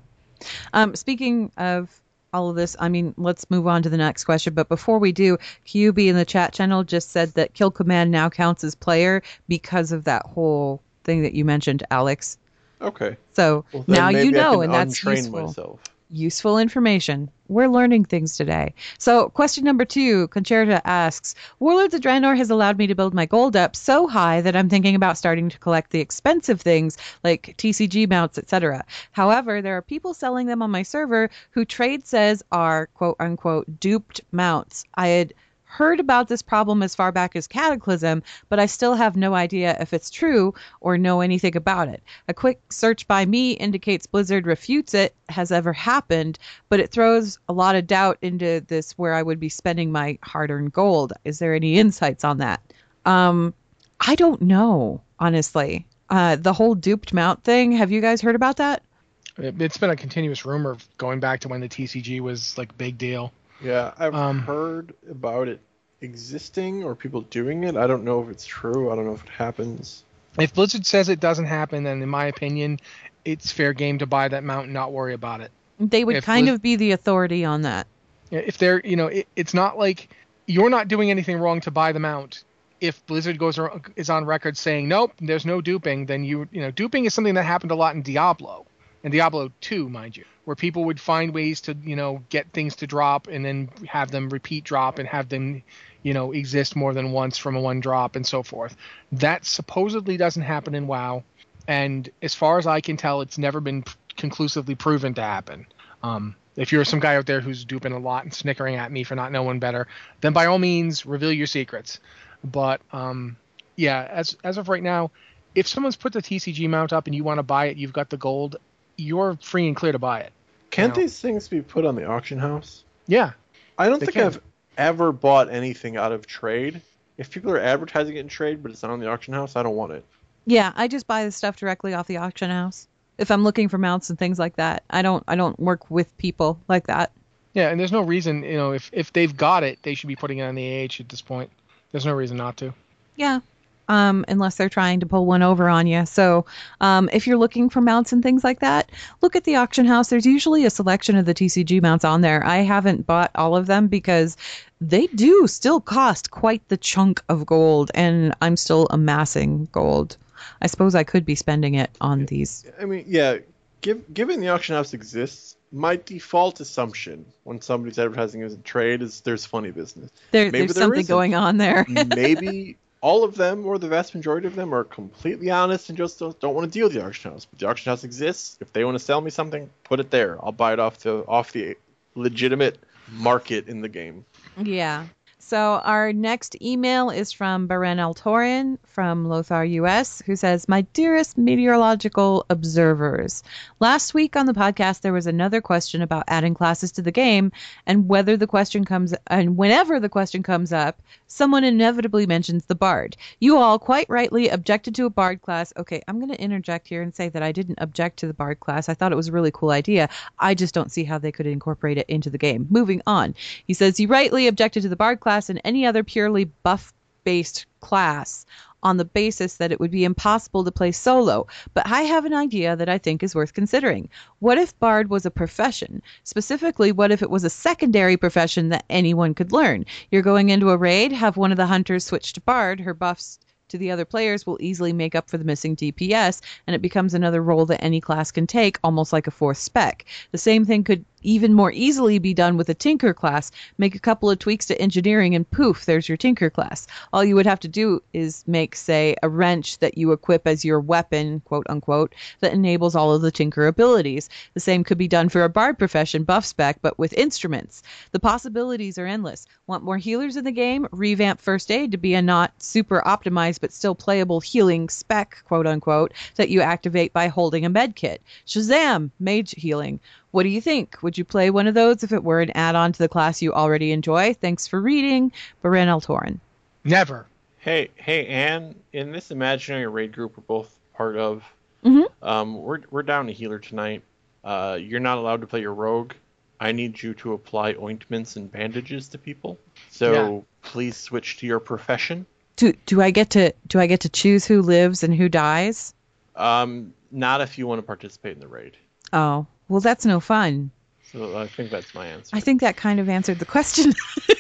Um, speaking of all of this, I mean, let's move on to the next question. But before we do, QB in the chat channel just said that Kill Command now counts as player because of that whole thing that you mentioned, Alex. Okay. So Well, now you know, and that's untrain useful. myself. Useful information. We're learning things today. So, question number two Concerta asks Warlords of Draenor has allowed me to build my gold up so high that I'm thinking about starting to collect the expensive things like TCG mounts, etc. However, there are people selling them on my server who trade says are quote unquote duped mounts. I had heard about this problem as far back as Cataclysm, but I still have no idea if it's true or know anything about it. A quick search by me indicates Blizzard refutes it has ever happened, but it throws a lot of doubt into this where I would be spending my hard earned gold. Is there any insights on that? Um, I don't know, honestly. Uh, the whole duped mount thing, have you guys heard about that? It, it's been a continuous rumor going back to when the TCG was like big deal. Yeah, I've Um, heard about it existing or people doing it. I don't know if it's true. I don't know if it happens. If Blizzard says it doesn't happen, then in my opinion, it's fair game to buy that mount and not worry about it. They would If kind Blizz- of be the authority on that. If they're, you know, it, it's not like you're not doing anything wrong to buy the mount. If Blizzard goes is on record saying nope, there's no duping, then you, you know, duping is something that happened a lot in Diablo, and Diablo 2, mind you, where people would find ways to, you know, get things to drop and then have them repeat drop and have them, you know, exist more than once from a one drop and so forth. That supposedly doesn't happen in WoW, and as far as I can tell, it's never been p- conclusively proven to happen. Um, if you're some guy out there who's duping a lot and snickering at me for not knowing better, then by all means reveal your secrets. But um, yeah, as as of right now, if someone's put the TCG mount up and you want to buy it, you've got the gold, you're free and clear to buy it. Can't No. these things be put on the auction house? Yeah, I don't think can. I've ever bought anything out of trade. If people are advertising it in trade, but it's not on the auction house, I don't want it. Yeah, I just buy the stuff directly off the auction house. If I'm looking for mounts and things like that, I don't I don't work with people like that. yeah, and there's no reason, you know, if if they've got it, they should be putting it on the AH at this point. There's no reason not to. Yeah. Um, unless they're trying to pull one over on you. So, um, if you're looking for mounts and things like that, look at the auction house. There's usually a selection of the TCG mounts on there. I haven't bought all of them because they do still cost quite the chunk of gold, and I'm still amassing gold. I suppose I could be spending it on these. I mean, yeah, give, given the auction house exists, my default assumption when somebody's advertising as a trade is there's funny business. There, Maybe there's there something isn't. going on there. Maybe all of them or the vast majority of them are completely honest and just don't, don't want to deal with the auction house. But the auction house exists. If they want to sell me something, put it there. I'll buy it off the off the legitimate market in the game. Yeah. So our next email is from Baren El Torin from Lothar US, who says, My dearest meteorological observers, last week on the podcast there was another question about adding classes to the game, and whether the question comes and whenever the question comes up, someone inevitably mentions the bard. You all quite rightly objected to a bard class. Okay, I'm gonna interject here and say that I didn't object to the bard class. I thought it was a really cool idea. I just don't see how they could incorporate it into the game. Moving on. He says you rightly objected to the bard class and any other purely buff based class on the basis that it would be impossible to play solo. But I have an idea that I think is worth considering. What if bard was a profession? Specifically, what if it was a secondary profession that anyone could learn? You're going into a raid, have one of the hunters switch to bard, her buffs to the other players will easily make up for the missing DPS, and it becomes another role that any class can take, almost like a fourth spec. The same thing could even more easily be done with a Tinker class. Make a couple of tweaks to engineering, and poof, there's your Tinker class. All you would have to do is make, say, a wrench that you equip as your weapon, quote unquote, that enables all of the Tinker abilities. The same could be done for a bard profession buff spec, but with instruments. The possibilities are endless. Want more healers in the game? Revamp first aid to be a not super optimized but still playable healing spec, quote unquote, that you activate by holding a med kit. Shazam! Mage healing. What do you think? Would you play one of those if it were an add on to the class you already enjoy? Thanks for reading. Baren El Torin. Never. Hey, hey, Anne, in this imaginary raid group we're both part of, Mhm. um, we're we're down a healer tonight. Uh, you're not allowed to play your rogue. I need you to apply ointments and bandages to people. So Yeah. please switch to your profession. Do do I get to do I get to choose who lives and who dies? Um, not if you want to participate in the raid. Oh, well that's no fun. So I think that's my answer. I think that kind of answered the question.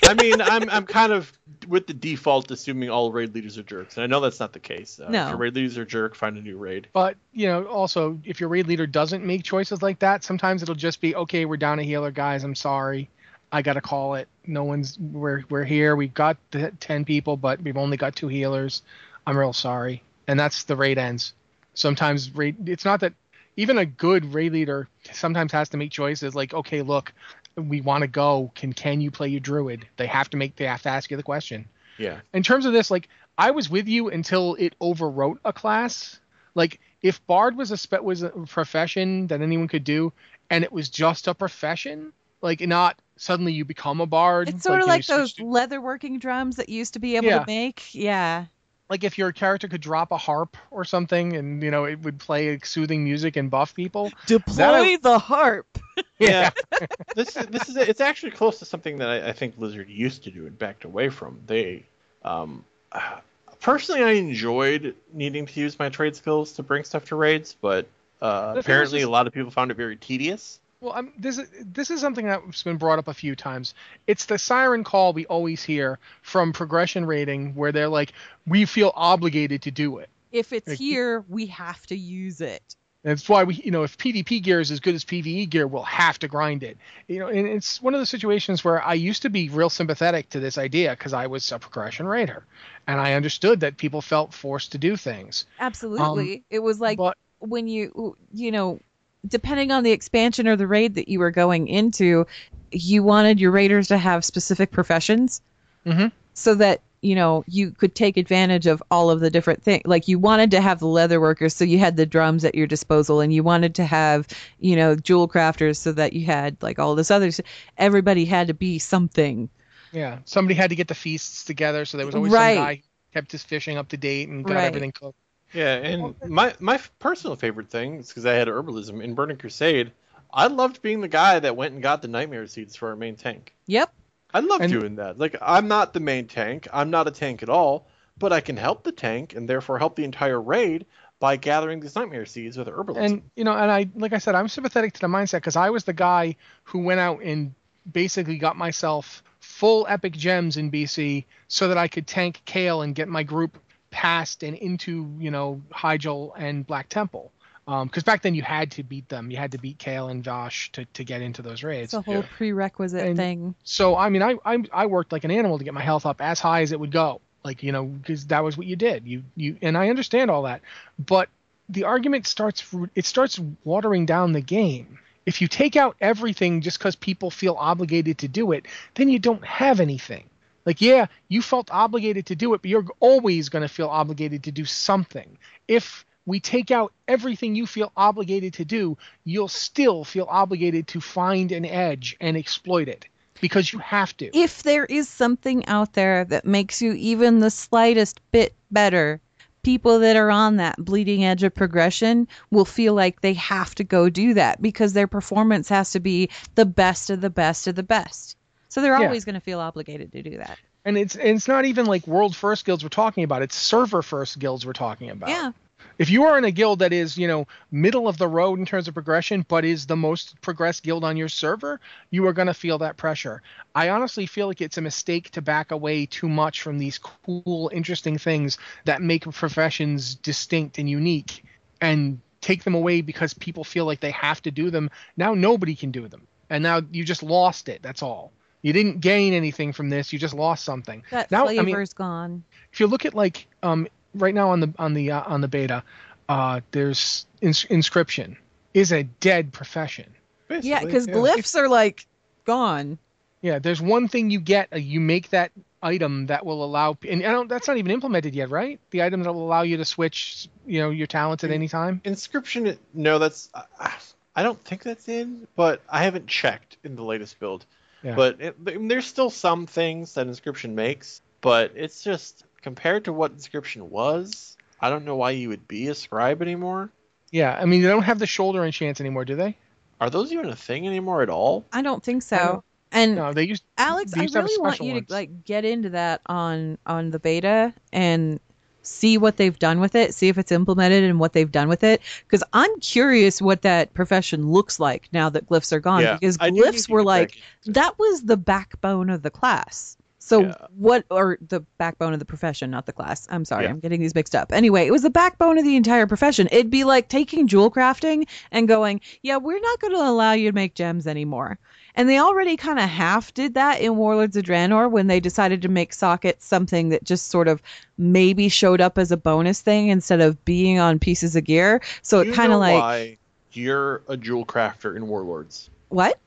I mean, I'm I'm kind of with the default assuming all raid leaders are jerks, and I know that's not the case. Uh, No. If your raid leaders are a jerk, find a new raid. But you know, also if your raid leader doesn't make choices like that, sometimes it'll just be okay. We're down a healer, guys. I'm sorry. I gotta call it. No one's. We're we're here. We've got the ten people, but we've only got two healers. I'm real sorry. And that's the raid ends. Sometimes raid. It's not that even a good raid leader sometimes has to make choices like, okay, look, we want to go. Can can you play your druid? They have to make they have to ask you the question. Yeah. In terms of this, like I was with you until it overwrote a class. Like if bard was a spe- was a profession that anyone could do, and it was just a profession, like not suddenly you become a bard. It's sort of like those to- leatherworking drums that you used to be able Yeah. to make. Yeah. Like if your character could drop a harp or something, and you know it would play soothing music and buff people. Deploy the harp. Yeah. this is this is it's actually close to something that I, I think Blizzard used to do and backed away from. They, um, personally, I enjoyed needing to use my trade skills to bring stuff to raids, but uh, The thing is apparently just- a lot of people found it very tedious. Well, I'm, this is this is something that's been brought up a few times. It's the siren call we always hear from progression rating, where they're like, "We feel obligated to do it." If it's Like- here, we have to use it. That's why we, you know, if PvP gear is as good as PvE gear, we'll have to grind it. You know, and it's one of the situations where I used to be real sympathetic to this idea because I was a progression raider, and I understood that people felt forced to do things. Absolutely. Um, it was like but when you you know depending on the expansion or the raid that you were going into you wanted your raiders to have specific professions Mhm. so that you know you could take advantage of all of the different things like you wanted to have the leather workers so you had the drums at your disposal and you wanted to have you know jewel crafters so that you had like all this other everybody had to be something yeah, somebody had to get the feasts together, so there was always Right. some guy who kept his fishing up to date and got Right. everything cooked. Yeah, and my my personal favorite thing is because I had herbalism in Burning Crusade. I loved being the guy that went and got the nightmare seeds for our main tank. yep I love And- doing that. Like I'm not the main tank. I'm not a tank at all, but I can help the tank and therefore help the entire raid by gathering these nightmare seeds with herbalism. And you know, and I like I said, I'm sympathetic to the mindset because I was the guy who went out and basically got myself full epic gems in BC so that I could tank Kael and get my group past and into you know Hyjal and Black Temple. Um, because back then you had to beat them, you had to beat Kael and Vashj to, to get into those raids. it's a whole Yeah. prerequisite And- thing So I mean, I, I I worked like an animal to get my health up as high as it would go, like you know, because that was what you did. You you and I understand all that, but the argument starts it starts watering down the game. If you take out everything just because people feel obligated to do it, then you don't have anything. Like yeah, you felt obligated to do it, but you're always going to feel obligated to do something. If we take out everything you feel obligated to do, you'll still feel obligated to find an edge and exploit it because you have to. if there is something out there that makes you even the slightest bit better, people that are on that bleeding edge of progression will feel like they have to go do that because their performance has to be the best of the best of the best. So they're Yeah. always going to feel obligated to do that. And it's and it's not even like world first guilds we're talking about. It's server first guilds we're talking about. Yeah. If you are in a guild that is, you know, middle of the road in terms of progression, but is the most progressed guild on your server, you are going to feel that pressure. I honestly feel like it's a mistake to back away too much from these cool, interesting things that make professions distinct and unique and take them away because people feel like they have to do them. Now nobody can do them. And now you just lost it. That's all. You didn't gain anything from this. You just lost something. That now, I mean, gone. if you look at like um right now on the on the uh, on the beta, uh, there's ins- inscription is a dead profession. Yeah, Basically, because glyphs are like gone. Yeah, there's one thing you get. Uh, you make that item that will allow, and I don't. That's not even implemented yet, right? The item that will allow you to switch, you know, your talents at any time. Inscription, no, that's. I- I don't think that's in, but I haven't checked in the latest build. Yeah. But it, I mean, there's still some things that Inscription makes, but it's just compared to what Inscription was. I don't know why you would be a scribe anymore. Yeah, I mean they don't have the shoulder enchants anymore, do they? Are those even a thing anymore at all? I don't think so. don't- And No, they used. Alex, they I used to have really want you ones. to like get into that on on the beta and see what they've done with it, see if it's implemented and what they've done with it. Because I'm curious what that profession looks like now that glyphs are gone. Yeah, because I glyphs were like back into it. that was the backbone of the class. So Yeah. what or the backbone of the profession, not the class. I'm sorry, Yeah. I'm getting these mixed up. Anyway, it was the backbone of the entire profession. It'd be like taking jewel crafting and going, "Yeah, we're not going to allow you to make gems anymore." And they already kind of half did that in Warlords of Draenor when they decided to make sockets something that just sort of maybe showed up as a bonus thing instead of being on pieces of gear. So it kind of like why you're a jewel crafter in Warlords. what?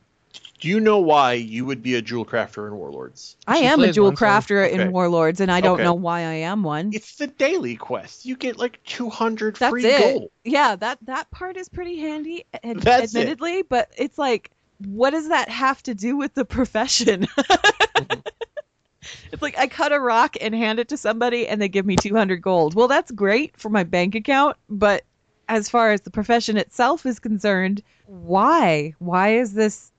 Do you know why you would be a jewel crafter in Warlords? I She am a jewel one, so- crafter Okay. in Warlords, and I don't Okay. know why I am one. It's the daily quest. You get like 200 That's free it. gold. Yeah, that that part is pretty handy, ad- That's it. admittedly, but it's like, what does that have to do with the profession? it's like I cut a rock and hand it to somebody, and they give me 200 gold. Well, that's great for my bank account, but as far as the profession itself is concerned, why? Why is this?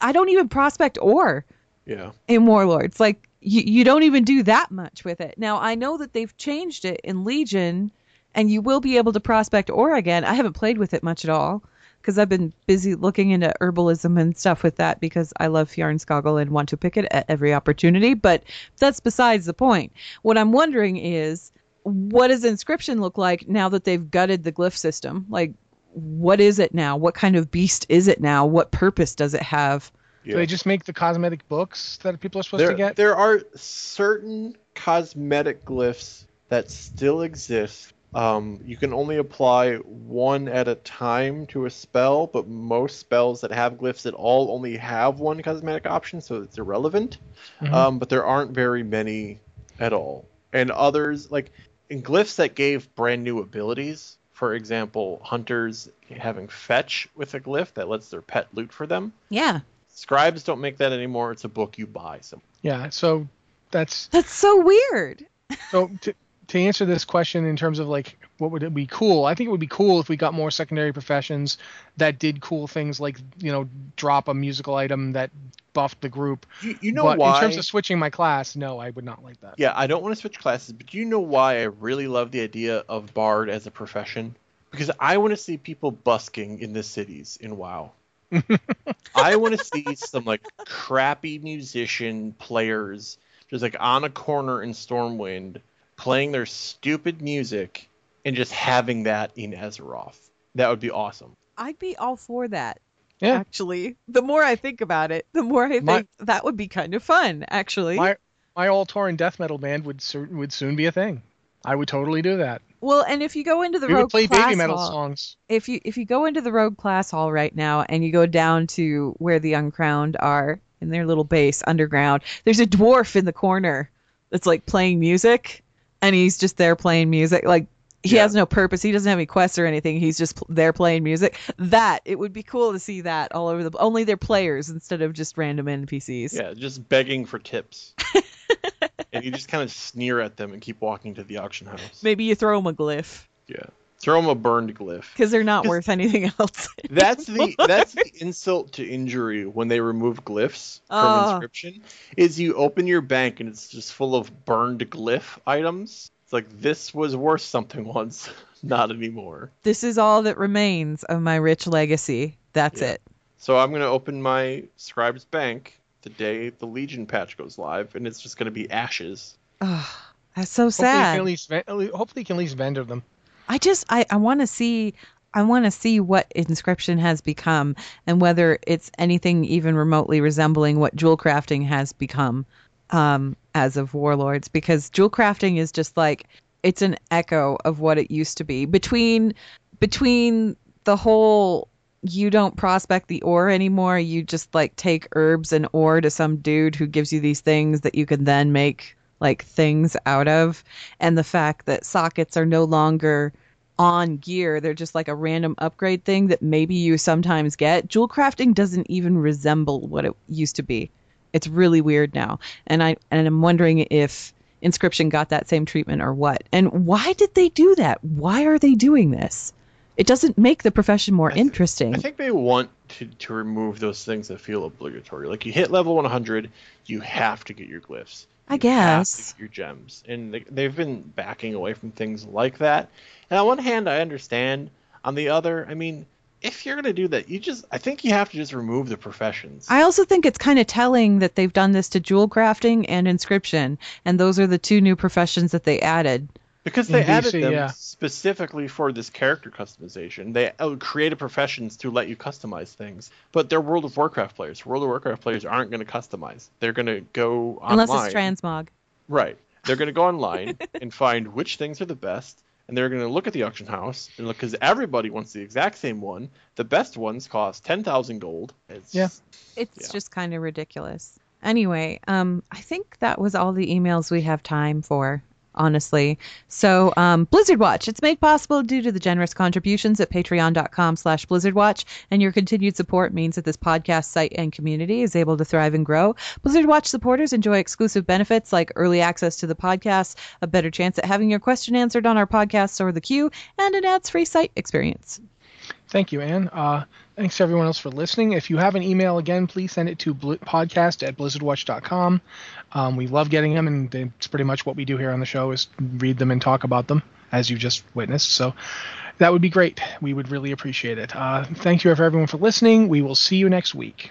I don't even prospect ore Yeah. in Warlords. Like you, you don't even do that much with it. Now I know that they've changed it in Legion, and you will be able to prospect ore again. I haven't played with it much at all because I've been busy looking into herbalism and stuff with that because I love Fjarnskaggl and want to pick it at every opportunity. But that's besides the point. What I'm wondering is, what does inscription look like now that they've gutted the glyph system? Like, what is it now? What kind of beast is it now? What purpose does it have? Yeah. Do they just make the cosmetic books that people are supposed there, to get? there are certain cosmetic glyphs that still exist. Um, you can only apply one at a time to a spell, but most spells that have glyphs at all only have one cosmetic option, so it's irrelevant. Mhm. Um, but there aren't very many at all. And others, like in glyphs that gave brand new abilities, for example, hunters having fetch with a glyph that lets their pet loot for them. Yeah, Scribes don't make that anymore. It's a book you buy. So Yeah, so that's that's so weird. so to, to answer this question in terms of like what would it be cool? I think it would be cool if we got more secondary professions that did cool things like you know drop a musical item that buffed the group. you, you know but why? in terms of switching my class, no, I would not like that. Yeah, I don't want to switch classes, but do you know why I really love the idea of Bard as a profession? Because I want to see people busking in the cities in WoW. I want to see some like crappy musician players just like on a corner in Stormwind playing their stupid music and just having that in Azeroth. That would be awesome. I'd be all for that. Yeah. Actually, the more I think about it, the more I think My- that would be kind of fun. Actually, My my all Tauren death metal band would would soon be a thing. I would totally do that. well, and if you go into the we rogue would play class baby metal hall, songs. if you if you go into the rogue class hall right now and you go down to where the uncrowned are in their little base underground, there's a dwarf in the corner that's like playing music, and he's just there playing music. Like he Yeah. has no purpose. He doesn't have any quests or anything. He's just there playing music. That it would be cool to see that all over the. Only they're players instead of just random NPCs. Yeah, just begging for tips. and you just kind of sneer at them and keep walking to the auction house. Maybe you throw them a glyph Yeah. Throw them a burned glyph. because they're not worth anything else. That's the that's the insult to injury when they remove glyphs from Oh. inscription. Is you open your bank and it's just full of burned glyph items. It's like this was worth something once, not anymore. this is all that remains of my rich legacy. That's Yeah. it. So I'm gonna open my scribe's bank the day the Legion patch goes live, and it's just gonna be ashes. Ugh, that's so Hopefully, you can sad. at least hopefully you can at least vendor them. I just I, I want to see I want to see what inscription has become and whether it's anything even remotely resembling what jewel crafting has become um, as of warlords because jewel crafting is just like it's an echo of what it used to be. Between between the whole you don't prospect the ore anymore you just like take herbs and ore to some dude who gives you these things that you can then make like things out of. And the fact that sockets are no longer on gear they're just like a random upgrade thing that maybe you sometimes get. Jewel crafting doesn't even resemble what it used to be it's really weird now and i and i'm wondering if inscription got that same treatment or what and why did they do that why are they doing this it doesn't make the profession more I thi- interesting I think they want to, to remove those things that feel obligatory. Like you hit level 100, you have to get your glyphs. I You have to guess. get your gems, and they, they've been backing away from things like that. And on one hand, I understand. On the other, I mean, if you're gonna do that, you just I think you have to just remove the professions. I also think it's kind of telling that they've done this to jewel crafting and inscription, and those are the two new professions that they added. Because they In added DC, them yeah. specifically for this character customization. They uh, created professions to let you customize things. But they're World of Warcraft players. World of Warcraft players aren't going to customize. They're going to go online. Unless it's transmog. Right. They're going to go online and find which things are the best and they're going to look at the auction house and look because everybody wants the exact same one. The best ones cost ten thousand gold. It's, Yeah. It's Yeah. just kind of ridiculous. Anyway, um, I think that was all the emails we have time for, honestly. So, um, Blizzard Watch, it's made possible due to the generous contributions at patreon.com slash blizzardwatch, and your continued support means that this podcast site and community is able to thrive and grow. Blizzard Watch supporters enjoy exclusive benefits like early access to the podcast, a better chance at having your question answered on our podcasts or the queue, and an ads-free site experience. Thank you, Anne. Uh, thanks to everyone else for listening. If you have an email again, please send it to bl- podcast at blizzardwatch.com. Um, we love getting them, and it's pretty much what we do here on the show is read them and talk about them, as you just witnessed. So that would be great. We would really appreciate it. Uh, thank you everyone for listening. We will see you next week.